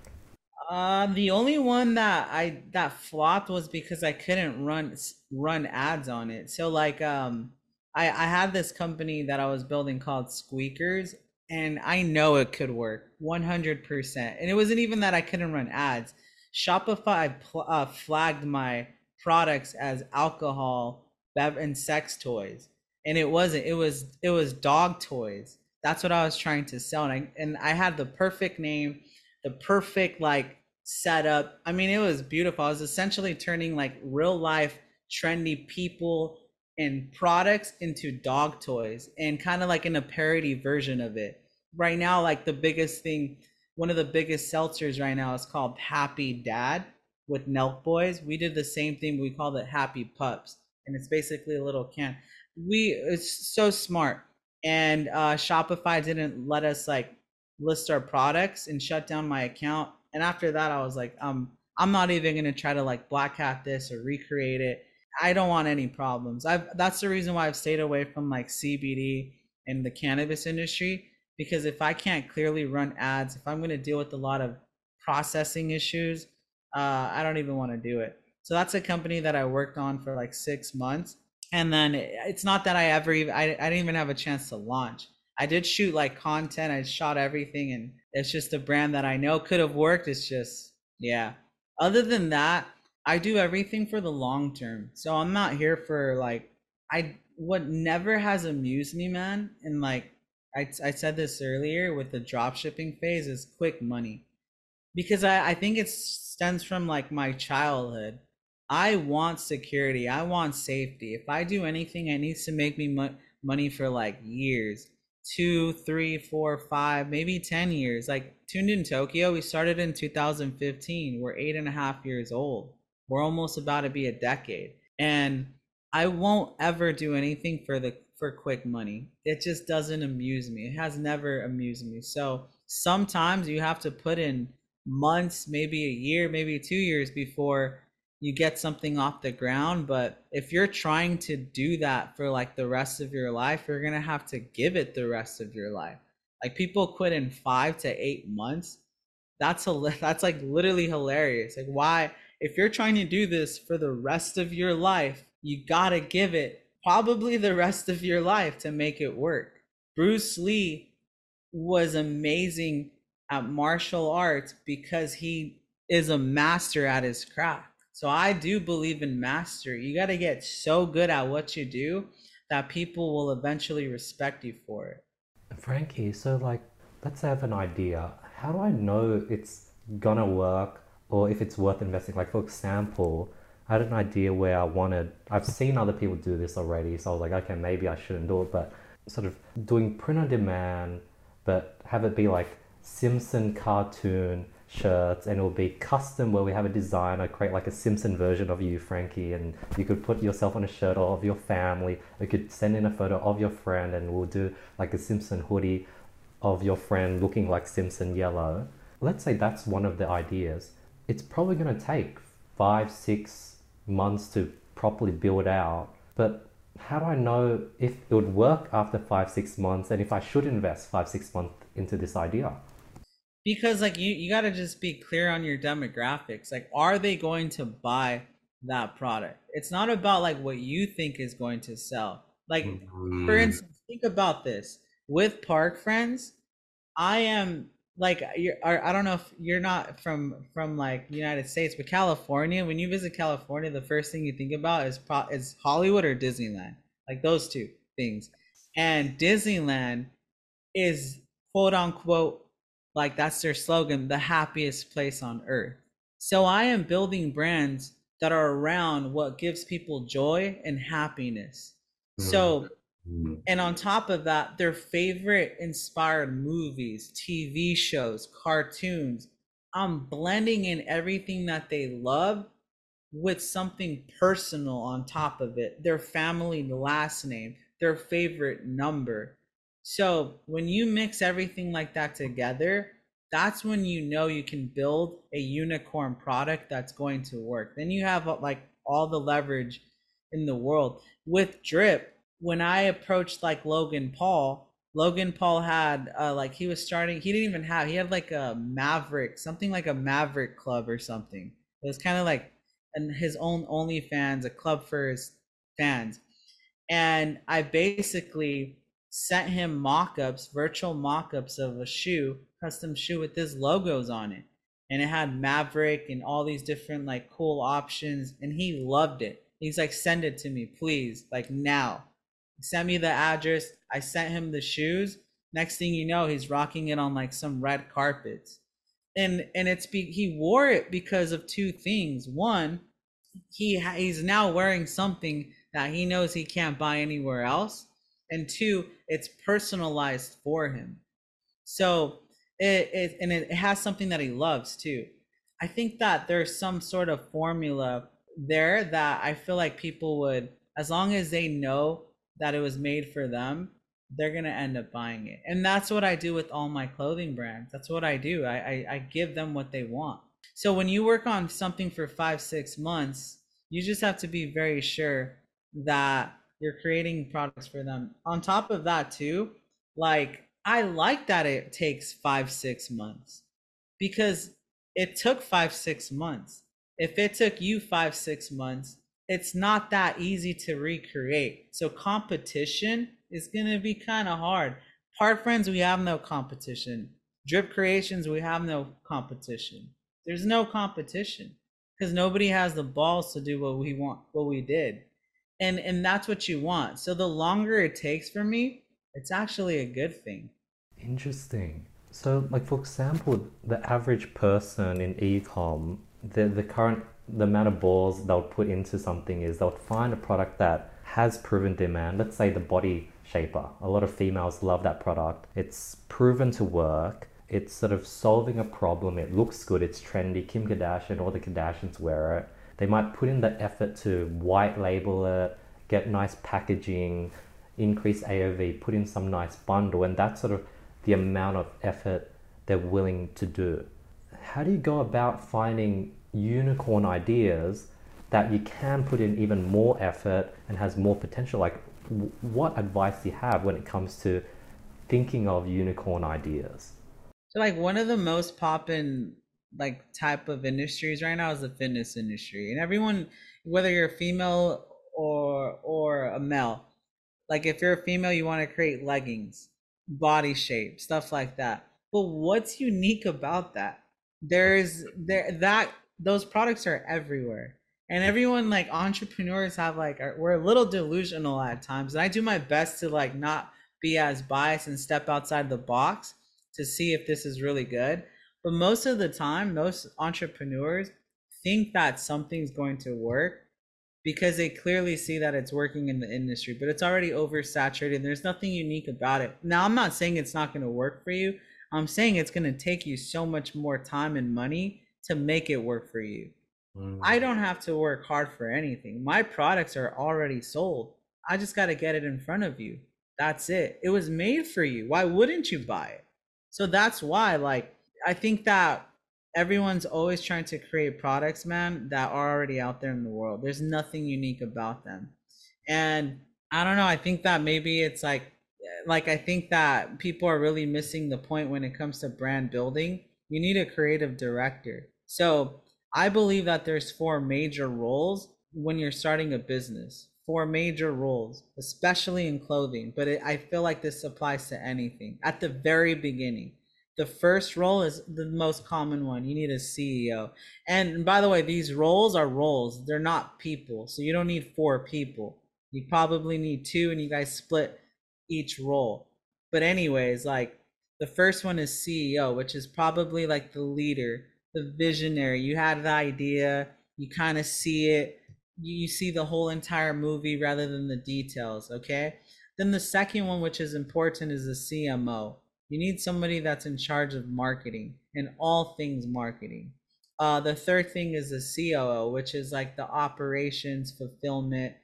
Uh, the only one that I that flopped was because I couldn't run run ads on it. So like um, I I had this company that I was building called Squeakers, and I know it could work 100%. And it wasn't even that I couldn't run ads Shopify uh, flagged my products as alcohol, bev, and sex toys, and it wasn't. It was it was dog toys. That's what I was trying to sell, and I and I had the perfect name, the perfect like setup. I mean, it was beautiful. I was essentially turning like real life trendy people and products into dog toys, and kind of like in a parody version of it. Right now, like the biggest thing one of the biggest seltzers right now is called Happy Dad with Nelk Boys. We did the same thing. We called it Happy Pups, and it's basically a little can. We it's so smart, and uh, Shopify didn't let us like list our products and shut down my account. And after that, I was like, um, I'm not even gonna try to like black hat this or recreate it. I don't want any problems. I've that's the reason why I've stayed away from like CBD and the cannabis industry because if I can't clearly run ads, if I'm to deal with a lot of processing issues, uh, I don't even want to do it. So that's a company that I worked on for like six months. And then it's not that I ever even, I, I didn't even have a chance to launch. I did shoot like content, I shot everything, and it's just a brand that I know could have worked. It's just, yeah. Other than that, I do everything for the long term. So I'm not here for like, I, what never has amused me, man, and like I, I said this earlier with the drop shipping phase is quick money because I, I think it stems from like my childhood i want security. I want safety. If i do anything it needs to make me mo- money for like years. Two three four five maybe ten years. Like tuned in tokyo we started in 2015 we're eight and a half years old. We're almost about to be a decade. And i won't ever do anything for the for quick money. It just doesn't amuse me. It has never amused me. So sometimes you have to put in months, maybe a year, maybe two years before you get something off the ground. But if you're trying to do that for like the rest of your life, you're to have to give it the rest of your life. Like people quit in five to eight months. That's a, <laughs> that's like literally hilarious. Like why, if you're trying to do this for the rest of your life, you got to give it probably the rest of your life to make it work. Bruce Lee was amazing at martial arts because he is a master at his craft. So I do believe in mastery. You got to get so good at what you do that people will eventually respect you for it. Frankie, so like, let's have an idea. How do I know it's gonna work or if it's worth investing? Like, for example, I had an idea where I wanted, I've seen other people do this already, so I was like, okay, maybe I shouldn't do it, but sort of doing print on demand, but have it be like Simpson cartoon shirts and it'll be custom where we have a designer create like a Simpson version of you, Frankie, and you could put yourself on a shirt or of your family. You could send in a photo of your friend and we'll do like a Simpson hoodie of your friend looking like Simpson yellow. Let's say that's one of the ideas. It's probably going to take five, six, months to properly build out. But how do I know if it would work after five, six months and if I should invest five, six months into this idea? Because like you, you gotta just be clear on your demographics. Like, are they going to buy that product. It's not about like what you think is going to sell. Like Mm. for instance, think about this. With Park Friends, I am like you're I don't know if you're not from from like United States, but California, when you visit California, the first thing you think about is pro- is Hollywood or Disneyland. Like those two things. And Disneyland is quote unquote like that's their slogan, the happiest place on earth. So I am building brands that are around what gives people joy and happiness. So Mm. and on top of that, their favorite inspired movies, TV shows, cartoons. I'm blending in everything that they love with something personal on top of it. Their family last name, their favorite number. So when you mix everything like that together, that's when you know you can build a unicorn product that's going to work. Then you have uh, like all the leverage in the world. With Drip, when I approached like Logan Paul, Logan Paul had uh, like he was starting. He didn't even have. He had like a Maverick, something like a Maverick club or something. It was kind of like and his own OnlyFans, a club for his fans. And I basically sent him mock-ups, virtual mock-ups of a shoe, custom shoe with his logos on it. And it had Maverick and all these different like cool options. And he loved it. He's like, send it to me, please, like now. Send me the address. I sent him the shoes. Next thing you know, he's rocking it on like some red carpets. And and it's be he wore it because of two things. One, he he's now wearing something that he knows he can't buy anywhere else. And two, it's personalized for him. So it, it and it has something that he loves too. I think that there's some sort of formula there that I feel like people would, as long as they know that it was made for them, they're gonna end up buying it. And that's what I do with all my clothing brands. That's what I do. I, I, I give them what they want. So when you work on something for five, six months, you just have to be very sure that you're creating products for them. On top of that, too, like I like that it takes five, six months because it took five, six months. If it took you five, six months, it's not that easy to recreate. So competition is gonna be kind of hard. Park Friends, we have no competition. Drip Creationz, we have no competition. There's no competition because nobody has the balls to do what we want, what we did, and and that's what you want. So the longer it takes for me, it's actually a good thing. Interesting. So, like for example, the average person in ecom, the the current the amount of balls they'll put into something is they'll find a product that has proven demand. Let's say the body shaper. A lot of females love that product. It's proven to work. It's sort of solving a problem. It looks good. It's trendy. Kim Kardashian, all the Kardashians wear it. They might put in the effort to white label it, get nice packaging, increase AOV, put in some nice bundle, and that's sort of the amount of effort they're willing to do. How do you go about finding unicorn ideas that you can put in even more effort and has more potential? Like, w- what advice do you have when it comes to thinking of unicorn ideas? So like one of the most poppin' like type of industries right now is the fitness industry, and everyone, whether you're a female or or a male, like if you're a female, you want to create leggings, body shape, stuff like that. But what's unique about that? There's there that those products are everywhere. And everyone like entrepreneurs have like are, we're a little delusional at times. And I do my best to like not be as biased and step outside the box to see if this is really good. But most of the time, most entrepreneurs think that something's going to work because they clearly see that it's working in the industry, but it's already oversaturated. There's nothing unique about it. Now, I'm not saying it's not going to work for you. I'm saying it's going to take you so much more time and money to make it work for you. I mm. don't have to work hard for anything. My products are already sold. I just got to get it in front of you. That's it. It was made for you. Why wouldn't you buy it? So that's why, like, I think that everyone's always trying to create products, man, that are already out there in the world. There's nothing unique about them. And I don't know. I think that maybe it's like, like, I think that people are really missing the point when it comes to brand building. You need a creative director. So I believe that there's four major roles when you're starting a business. Four major roles, especially in clothing, but it, I feel like this applies to anything. At the very beginning, the first role is the most common one. You need a CEO. And by the way, these roles are roles. They're not people. So you don't need four people. You probably need two and you guys split each role. But anyways, like the first one is CEO, which is probably like the leader, the visionary. You had the idea, you kind of see it, you see the whole entire movie rather than the details, okay? Then the second one, which is important, is the CMO. You need somebody that's in charge of marketing and all things marketing. Uh, the third thing is the COO, which is like the operations, fulfillment,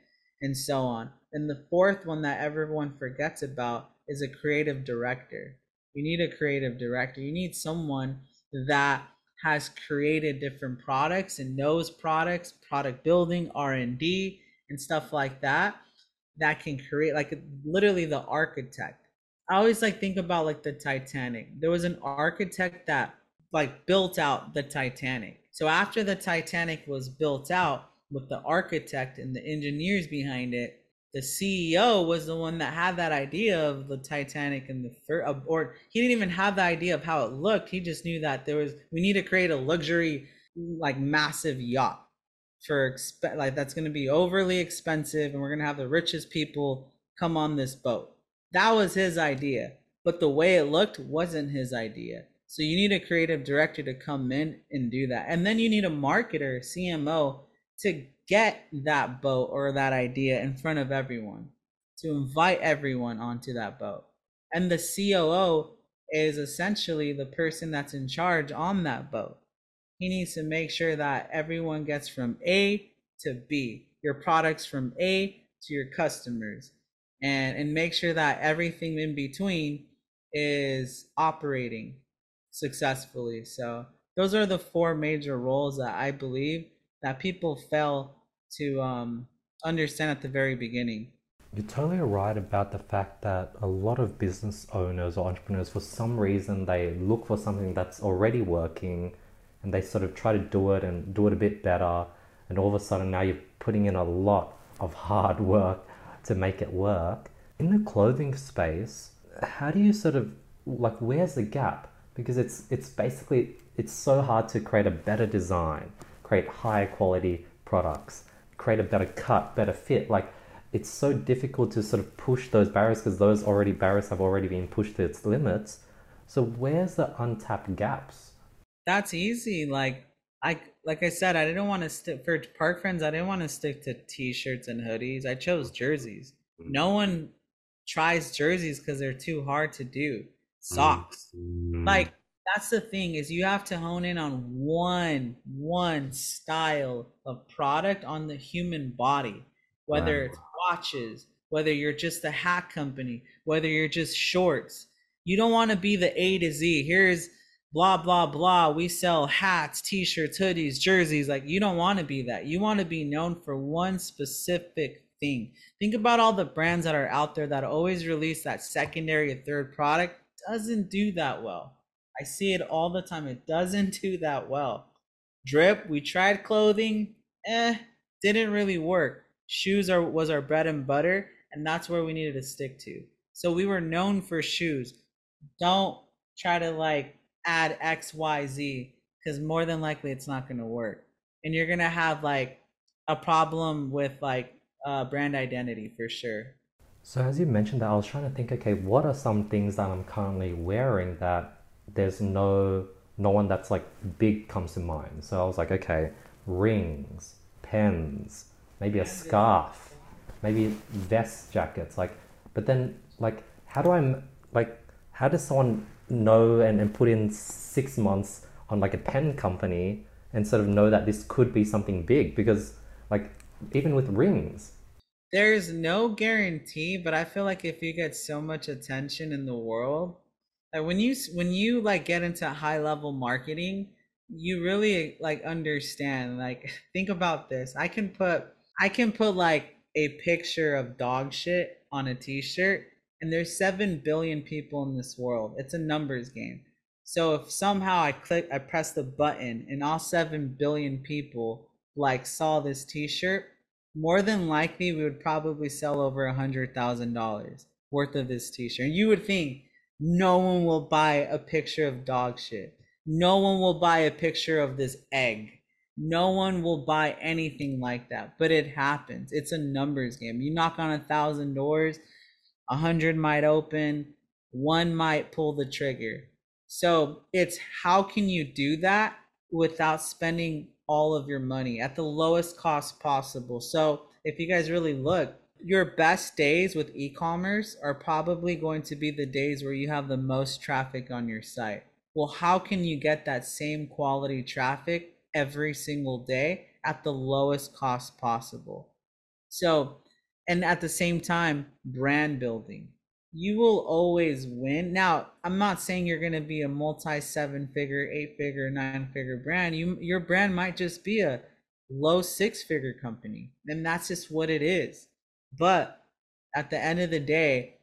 and so on. And the fourth one that everyone forgets about is a creative director. You need a creative director. You need someone that has created different products and knows products, product building, R&D and stuff like that that can create like literally the architect. I always like think about like the Titanic. There was an architect that like built out the Titanic. So after the Titanic was built out with the architect and the engineers behind it, the CEO was the one that had that idea of the Titanic and the first, or he didn't even have the idea of how it looked. He just knew that there was we need to create a luxury, like massive yacht for exp- like that's going to be overly expensive, and we're going to have the richest people come on this boat. That was his idea, but the way it looked wasn't his idea. So you need a creative director to come in and do that, and then you need a marketer, CMO, to get that boat or that idea in front of everyone, to invite everyone onto that boat. And the COO is essentially the person that's in charge on that boat. He needs to make sure that everyone gets from A to B, your products from A to your customers, and, and make sure that everything in between is operating successfully. So, those are the four major roles that I believe that people fail to um, understand at the very beginning. You're totally right about the fact that a lot of business owners or entrepreneurs, for some reason, they look for something that's already working and they sort of try to do it and do it a bit better. And all of a sudden, now you're putting in a lot of hard <laughs> work to make it work. In the clothing space, how do you sort of like where's the gap? Because it's it's basically it's so hard to create a better design, create higher quality products create a better cut, better fit. Like it's so difficult to sort of push those barriers because those already barriers have already been pushed to its limits. So where's the untapped gaps? That's easy. Like I like I said, I didn't want to stick for park friends. I didn't want to stick to t-shirts and hoodies. I chose jerseys. Mm-hmm. No one tries jerseys because they're too hard to do. Socks, mm-hmm. like that's the thing is you have to hone in on one one style of product on the human body whether wow. it's watches whether you're just a hat company whether you're just shorts you don't want to be the a to z here's blah blah blah we sell hats t-shirts hoodies jerseys like you don't want to be that you want to be known for one specific thing think about all the brands that are out there that always release that secondary or third product doesn't do that well I see it all the time. It doesn't do that well. Drip, we tried clothing, eh, didn't really work. Shoes are was our bread and butter, and that's where we needed to stick to. So we were known for shoes. Don't try to like add X, Y, Z, because more than likely it's not gonna work. And you're gonna have like a problem with like uh, brand identity for sure. So as you mentioned that, I was trying to think, okay, what are some things that I'm currently wearing that there's no no one that's like big comes to mind. So I was like, okay, rings, pens, maybe a scarf, maybe vest jackets. Like, but then like, how do I like? How does someone know and, and put in six months on like a pen company and sort of know that this could be something big? Because like even with rings, there's no guarantee, but I feel like if you get so much attention in the world, like when you when you like get into high level marketing you really like understand like <laughs> think about this i can put i can put like a picture of dog shit on a t-shirt and there's 7 billion people in this world it's a numbers game So if somehow I click, I press the button, and all seven billion people like saw this T-shirt, more than likely we would probably sell over a hundred thousand dollars worth of this T-shirt. You would think no one will buy a picture of dog shit. No one will buy a picture of this egg. No one will buy anything like that. But it happens. It's a numbers game. You knock on a thousand doors, a hundred might open, one might pull the trigger. So it's how can you do that without spending all of your money at the lowest cost possible? So if you guys really look, your best days with e-commerce are probably going to be the days where you have the most traffic on your site. Well, how can you get that same quality traffic every single day at the lowest cost possible? So, and at the same time, brand building. You will always win. Now, I'm not saying you're going to be a multi seven figure, eight figure, nine figure brand. You your brand might just be a low six figure company. And that's just what it is but at the end of the day,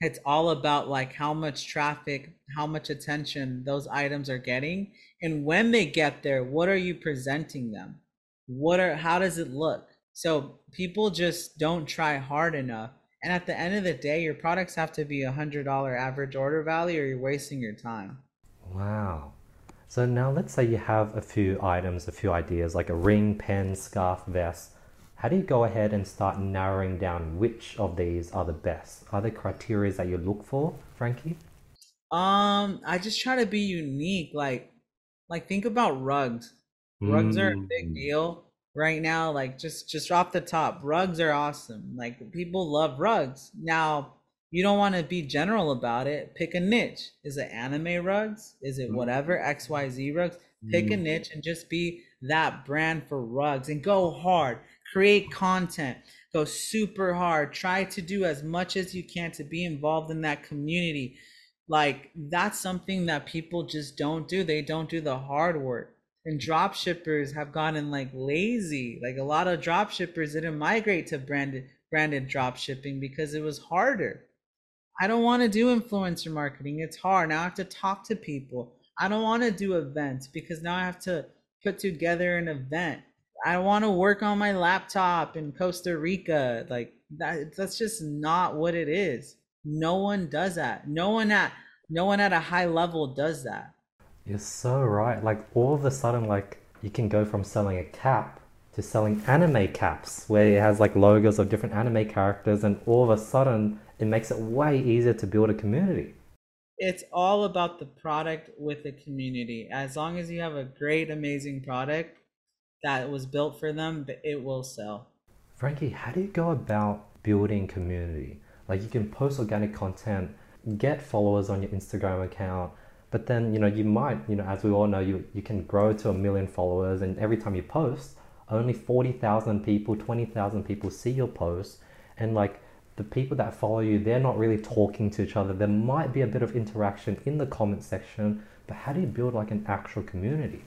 it's all about like how much traffic, how much attention those items are getting. And when they get there, what are you presenting them? What are how does it look? So people just don't try hard enough. And at the end of the day, your products have to be a hundred dollar average order value or you're wasting your time. Wow. So now let's say you have a few items, a few ideas like a ring, pen, scarf, vest how do you go ahead and start narrowing down which of these are the best? Are there criteria that you look for, Frankie? Um, I just try to be unique. Like, like think about rugs. Rugs mm. are a big mm. deal right now. Like, just just off the top, rugs are awesome. Like, people love rugs. Now, you don't want to be general about it. Pick a niche. Is it anime rugs? Is it mm. whatever X Y Z rugs? Pick a niche and just be that brand for rugs and go hard create content, go super hard, try to do as much as you can to be involved in that community. Like that's something that people just don't do. They don't do the hard work. And drop shippers have gotten like lazy. Like a lot of drop shippers didn't migrate to branded branded drop shipping because it was harder. I don't want to do influencer marketing. It's hard. Now I have to talk to people. I don't want to do events because now I have to put together an event I want to work on my laptop in Costa Rica. Like that that's just not what it is. No one does that. No one at no one at a high level does that. You're so right. Like all of a sudden like you can go from selling a cap to selling anime caps where it has like logos of different anime characters and all of a sudden it makes it way easier to build a community. It's all about the product with the community. As long as you have a great amazing product, that was built for them, it will sell. Frankie, how do you go about building community? Like you can post organic content, get followers on your Instagram account, but then you know you might, you know, as we all know, you you can grow to a million followers, and every time you post, only forty thousand people, twenty thousand people see your post, and like the people that follow you, they're not really talking to each other. There might be a bit of interaction in the comment section, but how do you build like an actual community?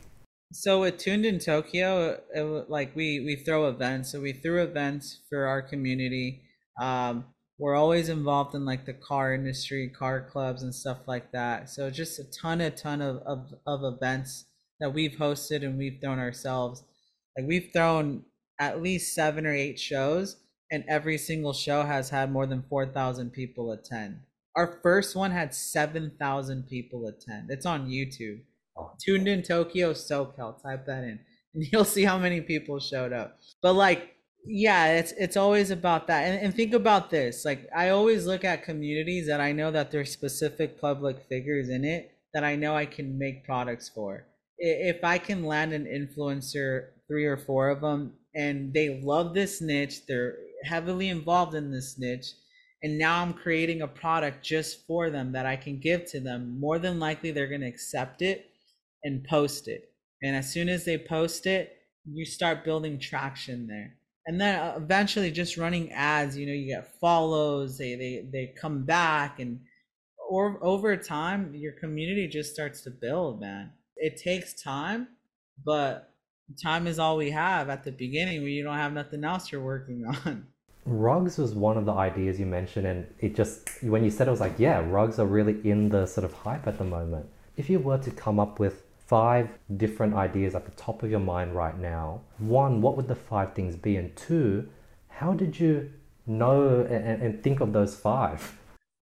So with Tuned in Tokyo, it, like we we throw events. So we threw events for our community. Um, we're always involved in like the car industry, car clubs, and stuff like that. So just a ton, a ton of of, of events that we've hosted and we've thrown ourselves. Like we've thrown at least seven or eight shows, and every single show has had more than four thousand people attend. Our first one had seven thousand people attend. It's on YouTube oh, tuned in Tokyo SoCal. Type that in, and <laughs> you'll see how many people showed up. But like, yeah, it's it's always about that. And, and think about this. Like, I always look at communities that I know that there's specific public figures in it that I know I can make products for. If I can land an influencer, three or four of them, and they love this niche, they're heavily involved in this niche and now I'm creating a product just for them that I can give to them. More than likely, they're going to accept it and post it. And as soon as they post it, you start building traction there. And then uh, eventually just running ads, you know, you get follows, they they they come back and or over time your community just starts to build, man. It takes time, but time is all we have at the beginning when you don't have nothing else you're working <laughs> on. Rugs was one of the ideas you mentioned, and it just when you said it was like, yeah, rugs are really in the sort of hype at the moment if you were to come up with five different ideas at the top of your mind right now, one, what would the five things be? And two, how did you know and, and think of those five?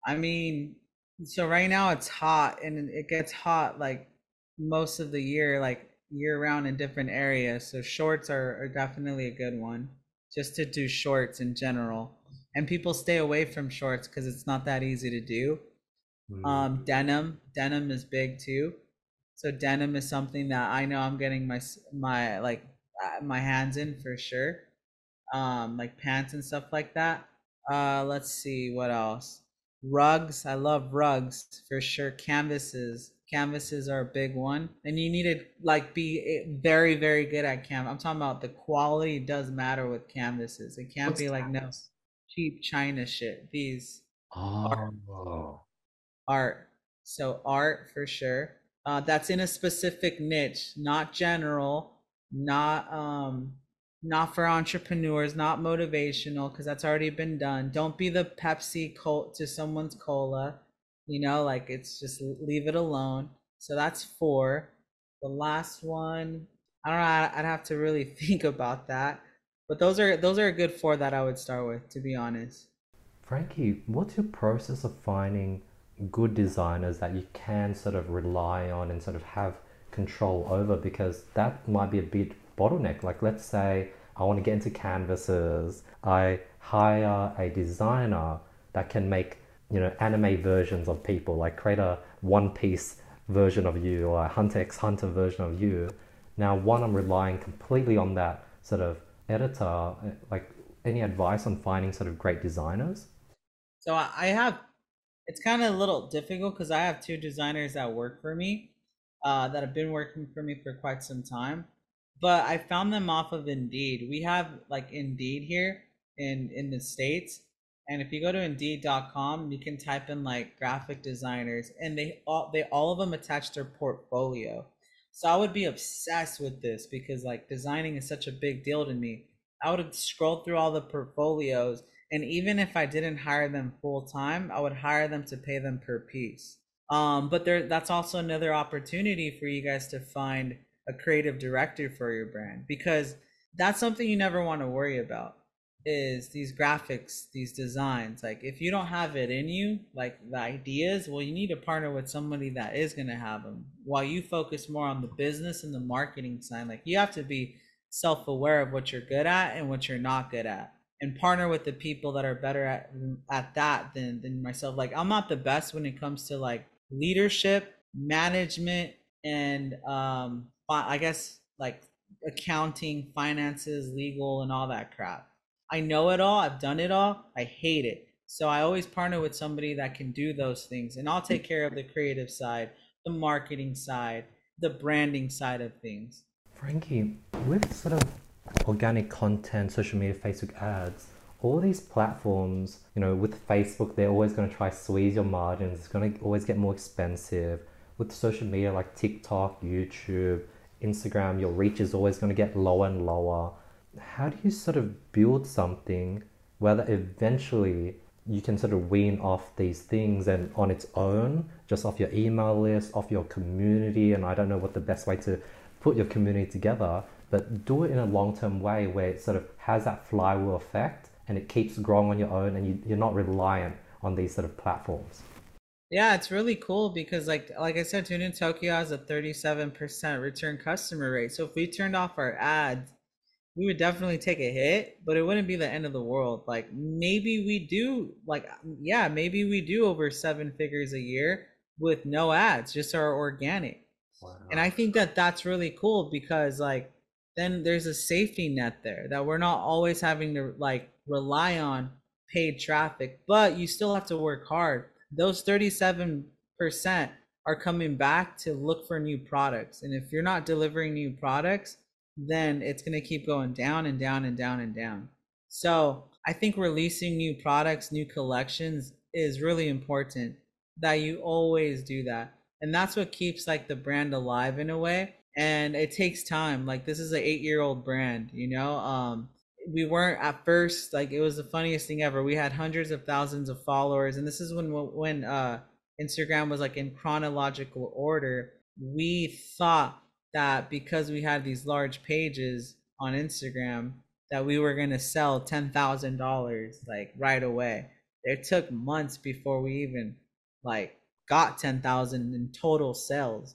I mean, so right now it's hot and it gets hot like most of the year, like year round in different areas. So shorts are, are definitely a good one just to do shorts in general. And people stay away from shorts because it's not that easy to do. Mm. Um, denim, denim is big too. So denim is something that I know I'm getting my my like uh, my hands in for sure. Um, like pants and stuff like that. Uh, let's see what else. Rugs, I love rugs for sure. Canvases, canvases are a big one, and you need to like be eh, very very good at cam. I'm talking about the quality does matter with canvases. It can't What's be like no cheap China shit. These oh. art. art. So art for sure. Uh, that's in a specific niche, not general, not um not for entrepreneurs, not motivational, because that's already been done. Don't be the Pepsi cult to someone's cola. You know, like it's just leave it alone. So that's four. The last one, I don't know. I'd have to really <laughs> think about that. But those are those are a good four that I would start with, to be honest. Frankie, what's your process of finding good designers that you can sort of rely on and sort of have control over? Because that might be a bit bottleneck. Like, let's say I want to get into canvases, I hire a designer that can make you know anime versions of people, like create a One Piece version of you or a Hunter x Hunter version of you. Now, one, I'm relying completely on that sort of editor. Eh, like, any advice on finding sort of great designers? So I have. It's kind of a little difficult because I have two designers that work for me, uh, that have been working for me for quite some time but I found them off of Indeed. We have like Indeed here in in the states, and if you go to Indeed.com, you can type in like graphic designers, and they all they all of them attach their portfolio. So I would be obsessed with this because like designing is such a big deal to me. I would scroll through all the portfolios, and even if I didn't hire them full time, I would hire them to pay them per piece. Um, but there, that's also another opportunity for you guys to find a creative director for your brand because that's something you never want to worry about is these graphics these designs. Like if you don't have it in you like the ideas well you need to partner with somebody that is going to have them while you focus more on the business and the marketing side like you have to be self-aware of what you're good at and what you're not good at and partner with the people that are better at at that than than myself like i'm not the best when it comes to like leadership management and um I guess like accounting, finances, legal, and all that crap. I know it all. I've done it all. I hate it. So I always partner with somebody that can do those things, and I'll take care of the creative side, the marketing side, the branding side of things. Frankie, with sort of organic content, social media, Facebook ads, all these platforms, you know, with Facebook, they're always going to try squeeze your margins. It's going to always get more expensive. With social media like TikTok, YouTube, Instagram, your reach is always going to get lower and lower. How do you sort of build something where that eventually you can sort of wean off these things and on its own, just off your email list, off your community, and I don't know what the best way to put your community together, but do it in a long term way where it sort of has that flywheel effect and it keeps growing on your own and you, you're not reliant on these sort of platforms. Yeah, it's really cool because like like I said, Tuned in Tokyo has a 37% return customer rate. So if we turned off our ads, we would definitely take a hit, but it wouldn't be the end of the world. Like maybe we do like yeah, maybe we do over seven figures a year with no ads, just our organic. Wow. And I think that that's really cool because like then there's a safety net there that we're not always having to like rely on paid traffic, but you still have to work hard those 37% are coming back to look for new products. And if you're not delivering new products, then it's going to keep going down and down and down and down. So I think releasing new products, new collections is really important that you always do that. And that's what keeps like the brand alive in a way. And it takes time. Like this is an eight year old brand, you know? Um, we weren't at first like it was the funniest thing ever. We had hundreds of thousands of followers, and this is when when uh Instagram was like in chronological order, we thought that because we had these large pages on Instagram that we were going to sell $10,000 like right away. It took months before we even like got 10,000 in total sales.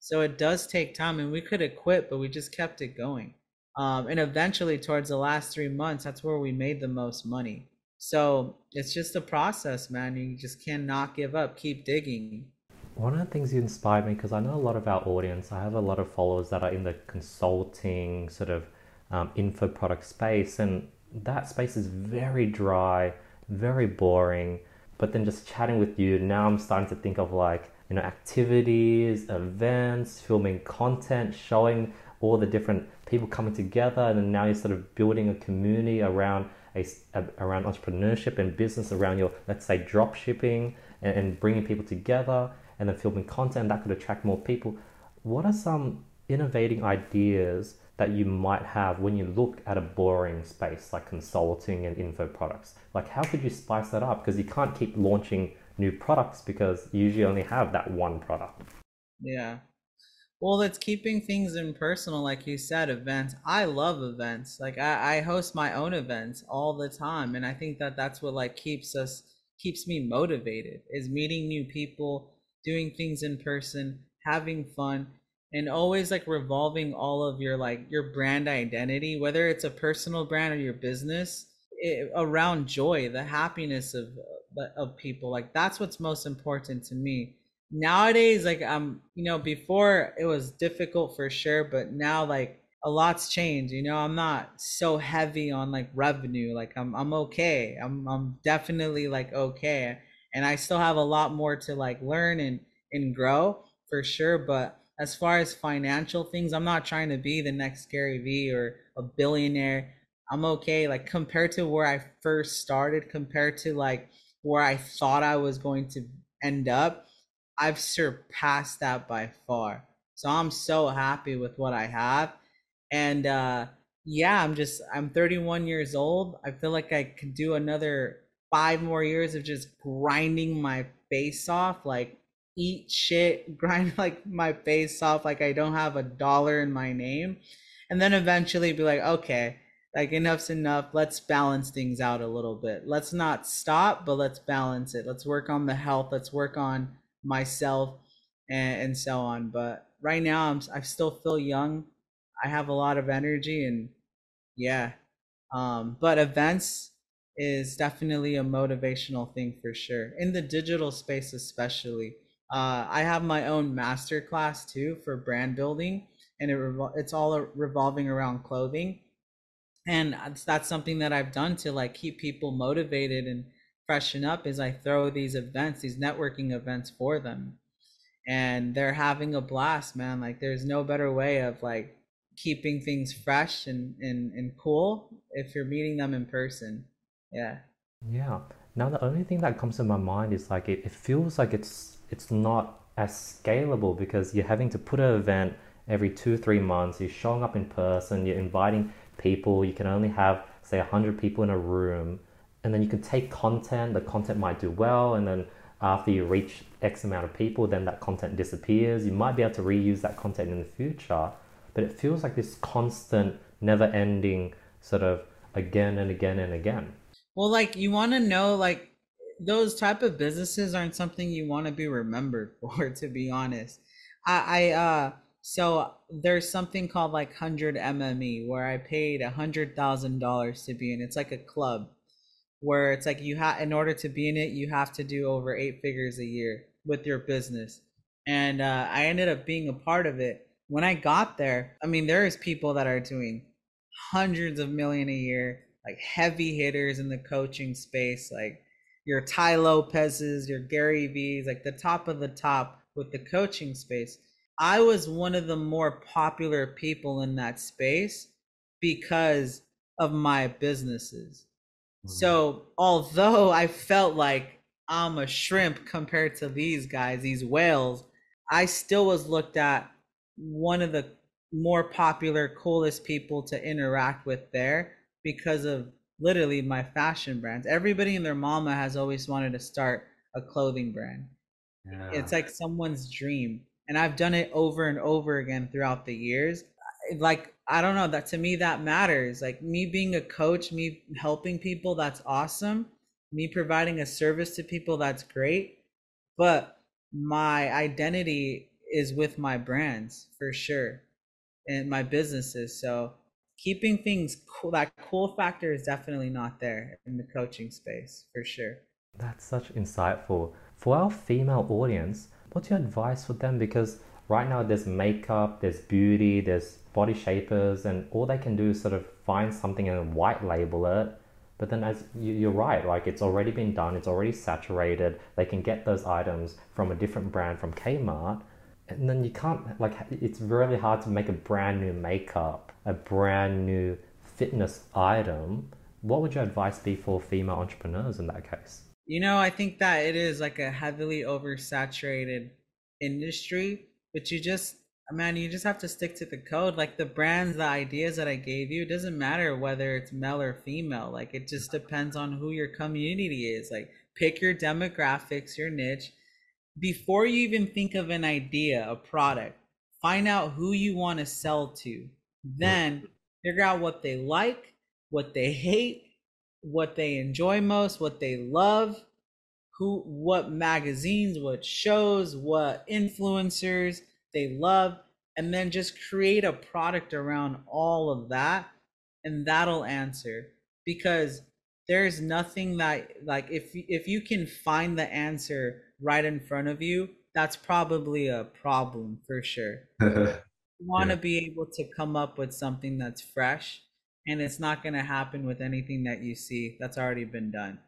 So it does take time and we could have quit, but we just kept it going. Um, and eventually towards the last three months, that's where we made the most money. So it's just a process, man. You just cannot give up. Keep digging. One of the things you inspired me because I know a lot of our audience. I have a lot of followers that are in the consulting sort of um, info product space, and that space is very dry, very boring. But then just chatting with you, now I'm starting to think of like you know activities, events, filming content, showing all the different people coming together, and then now you're sort of building a community around a, around entrepreneurship and business around your let's say drop shipping and, and bringing people together and then filming content that could attract more people. What are some innovating ideas that you might have when you look at a boring space like consulting and info products? Like how could you spice that up? Because you can't keep launching new products because you usually only have that one product yeah well, it's keeping things impersonal, like you said, events. I love events. Like I, I host my own events all the time, and I think that that's what like keeps us keeps me motivated is meeting new people, doing things in person, having fun, and always like revolving all of your like your brand identity, whether it's a personal brand or your business, it, around joy, the happiness of of people. Like that's what's most important to me. Nowadays like um you know before it was difficult for sure but now like a lot's changed you know? I'm not so heavy on like revenue like i'm i'm okay. I'm i'm definitely like okay. And i still have a lot more to like learn and and grow for sure but as far as financial things i'm not trying to be the next gary vee or a billionaire. I'm okay like compared to where i first started compared to like where i thought i was going to end up I've surpassed that by far. So I'm so happy with what I have. And uh yeah, I'm just I'm 31 years old. I feel like I could do another 5 more years of just grinding my face off like eat shit, <laughs> grind like my face off like I don't have a dollar in my name. And then eventually be like, okay, like enough's enough. Let's balance things out a little bit. Let's not stop, but let's balance it. Let's work on the health. Let's work on myself and, and so on. But right now, I'm I still feel young. I have a lot of energy and yeah. Um, but events is definitely a motivational thing for sure in the digital space, especially. Uh, I have my own master class too for brand building, and it revol- it's all revolving around clothing, and that's, something that I've done to like keep people motivated and freshen up is I throw these events, these networking events for them. And they're having a blast, man. Like there's no better way of like keeping things fresh and, and, and cool if you're meeting them in person. Yeah. Yeah. Now the only thing that comes to my mind is like it, it feels like it's it's not as scalable because you're having to put an event every two, three months, you're showing up in person, you're inviting people, you can only have say 100 people in a room and then you can take content the content might do well and then after you reach x amount of people then that content disappears. You might be able to reuse that content in the future but it feels like this constant never ending sort of again and again and again. Well like you want to know like those type of businesses aren't something you want to be remembered <laughs> for to be honest. I i uh so there's something called like 100 mme where i paid a hundred thousand dollars to be in. It's like a club where it's like you have in order to be in it you have to do over eight figures a year with your business. And uh, i ended up being a part of it. When i got there i mean there is people that are doing hundreds of million a year like heavy hitters in the coaching space like your Tai Lopez's, your Gary Vee's, like the top of the top with the coaching space. I was one of the more popular people in that space because of my businesses. Mm-hmm. So although I felt like I'm a shrimp compared to these guys, these whales, I still was looked at one of the more popular, coolest people to interact with there because of literally my fashion brands. Everybody and their mama has always wanted to start a clothing brand. yeah. it's like someone's dream and i've done it over and over again throughout the years like i don't know that to me that matters. Like me being a coach me helping people that's awesome. Me providing a service to people that's great. But my identity is with my brands for sure and my businesses. So keeping things cool that cool factor is definitely not there in the coaching space for sure. That's such insightful. For our female audience what's your advice for them? Because right now there's makeup there's beauty there's body shapers and all they can do is sort of find something and white label it. But then as you, are right like it's already been done it's already saturated. They can get those items from a different brand from kmart. And then you can't like it's really hard to make a brand new makeup a brand new fitness item. What would your advice be for female entrepreneurs in that case you know i think that it is like a heavily oversaturated industry but you just man you just have to stick to the code. Like the brands the ideas that i gave you it doesn't matter whether it's male or female. Like it just depends on who your community is. Like pick your demographics your niche. Before you even think of an idea, a product, find out who you want to sell to. Mm. Then figure out what they like, what they hate, what they enjoy most, what they love, who what magazines, what shows, what influencers they love, and then just create a product around all of that and that'll answer because there's nothing that like if if you can find the answer right in front of you, that's probably a problem for sure. <laughs> want to yeah. be able to come up with something that's fresh, and it's not going to happen with anything that you see that's already been done.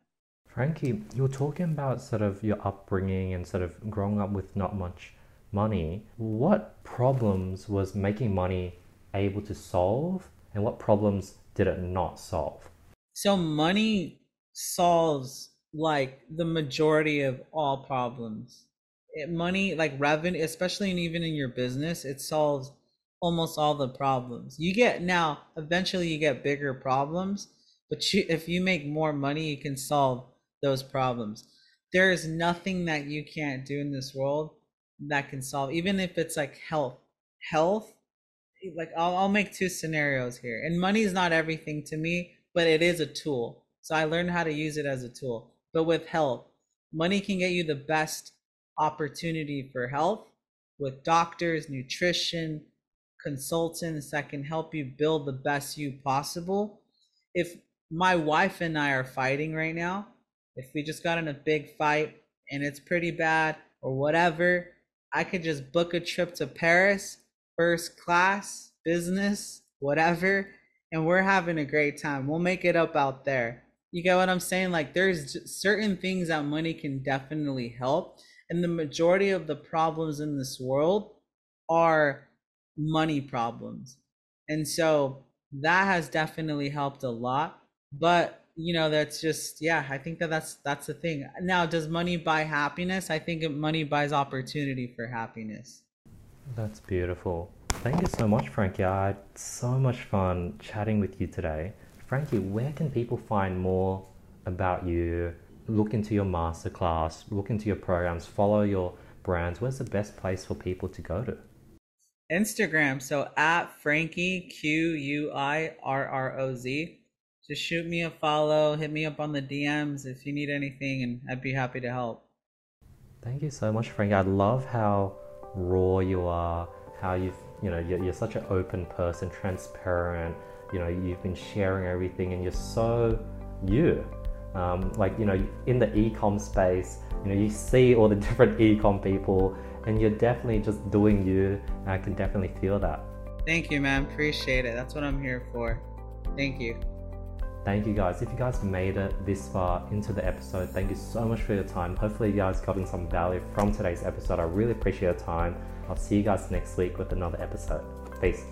Frankie, you were talking about sort of your upbringing and sort of growing up with not much money. What problems was making money able to solve, and what problems did it not solve? So, money solves like the majority of all problems. It, money, like revenue, especially in, even in your business, it solves almost all the problems. You get now, eventually, you get bigger problems, but you, if you make more money, you can solve those problems. There is nothing that you can't do in this world that can solve, even if it's like health. Health, like I'll, I'll make two scenarios here, and money is not everything to me, but it is a tool. So I learned how to use it as a tool but with health. Money can get you the best opportunity for health with doctors, nutrition, consultants that can help you build the best you possible. If my wife and I are fighting right now, if we just got in a big fight and it's pretty bad or whatever, I could just book a trip to Paris, first class, business, whatever, and we're having a great time. We'll make it up out there. You get what I'm saying? Like there's certain things that money can definitely help. And the majority of the problems in this world are money problems. And so that has definitely helped a lot. But you know that's just yeah i think that that's that's the thing now does money buy happiness i think money buys opportunity for happiness that's beautiful thank you so much frankie i had so much fun chatting with you today Frankie, where can people find more about you? Look into your masterclass, look into your programs, follow your brands. Where's the best place for people to go to? Instagram. So at Frankie Q U I R R O Z. Just shoot me a follow, hit me up on the DMs if you need anything, and I'd be happy to help. Thank you so much, Frankie. I love how raw you are, how you've, you know, you're, you're such an open person, transparent you know you've been sharing everything and you're so you um, like you know in the e-com space you know you see all the <laughs> different e-com people and you're definitely just doing you. I can definitely feel that. Thank you man appreciate it. That's what i'm here for. Thank you. Thank you guys. If you guys made it this far into the episode thank you so much for your time. Hopefully you guys gotten some value from today's episode. I really appreciate your time. I'll see you guys next week with another episode. Peace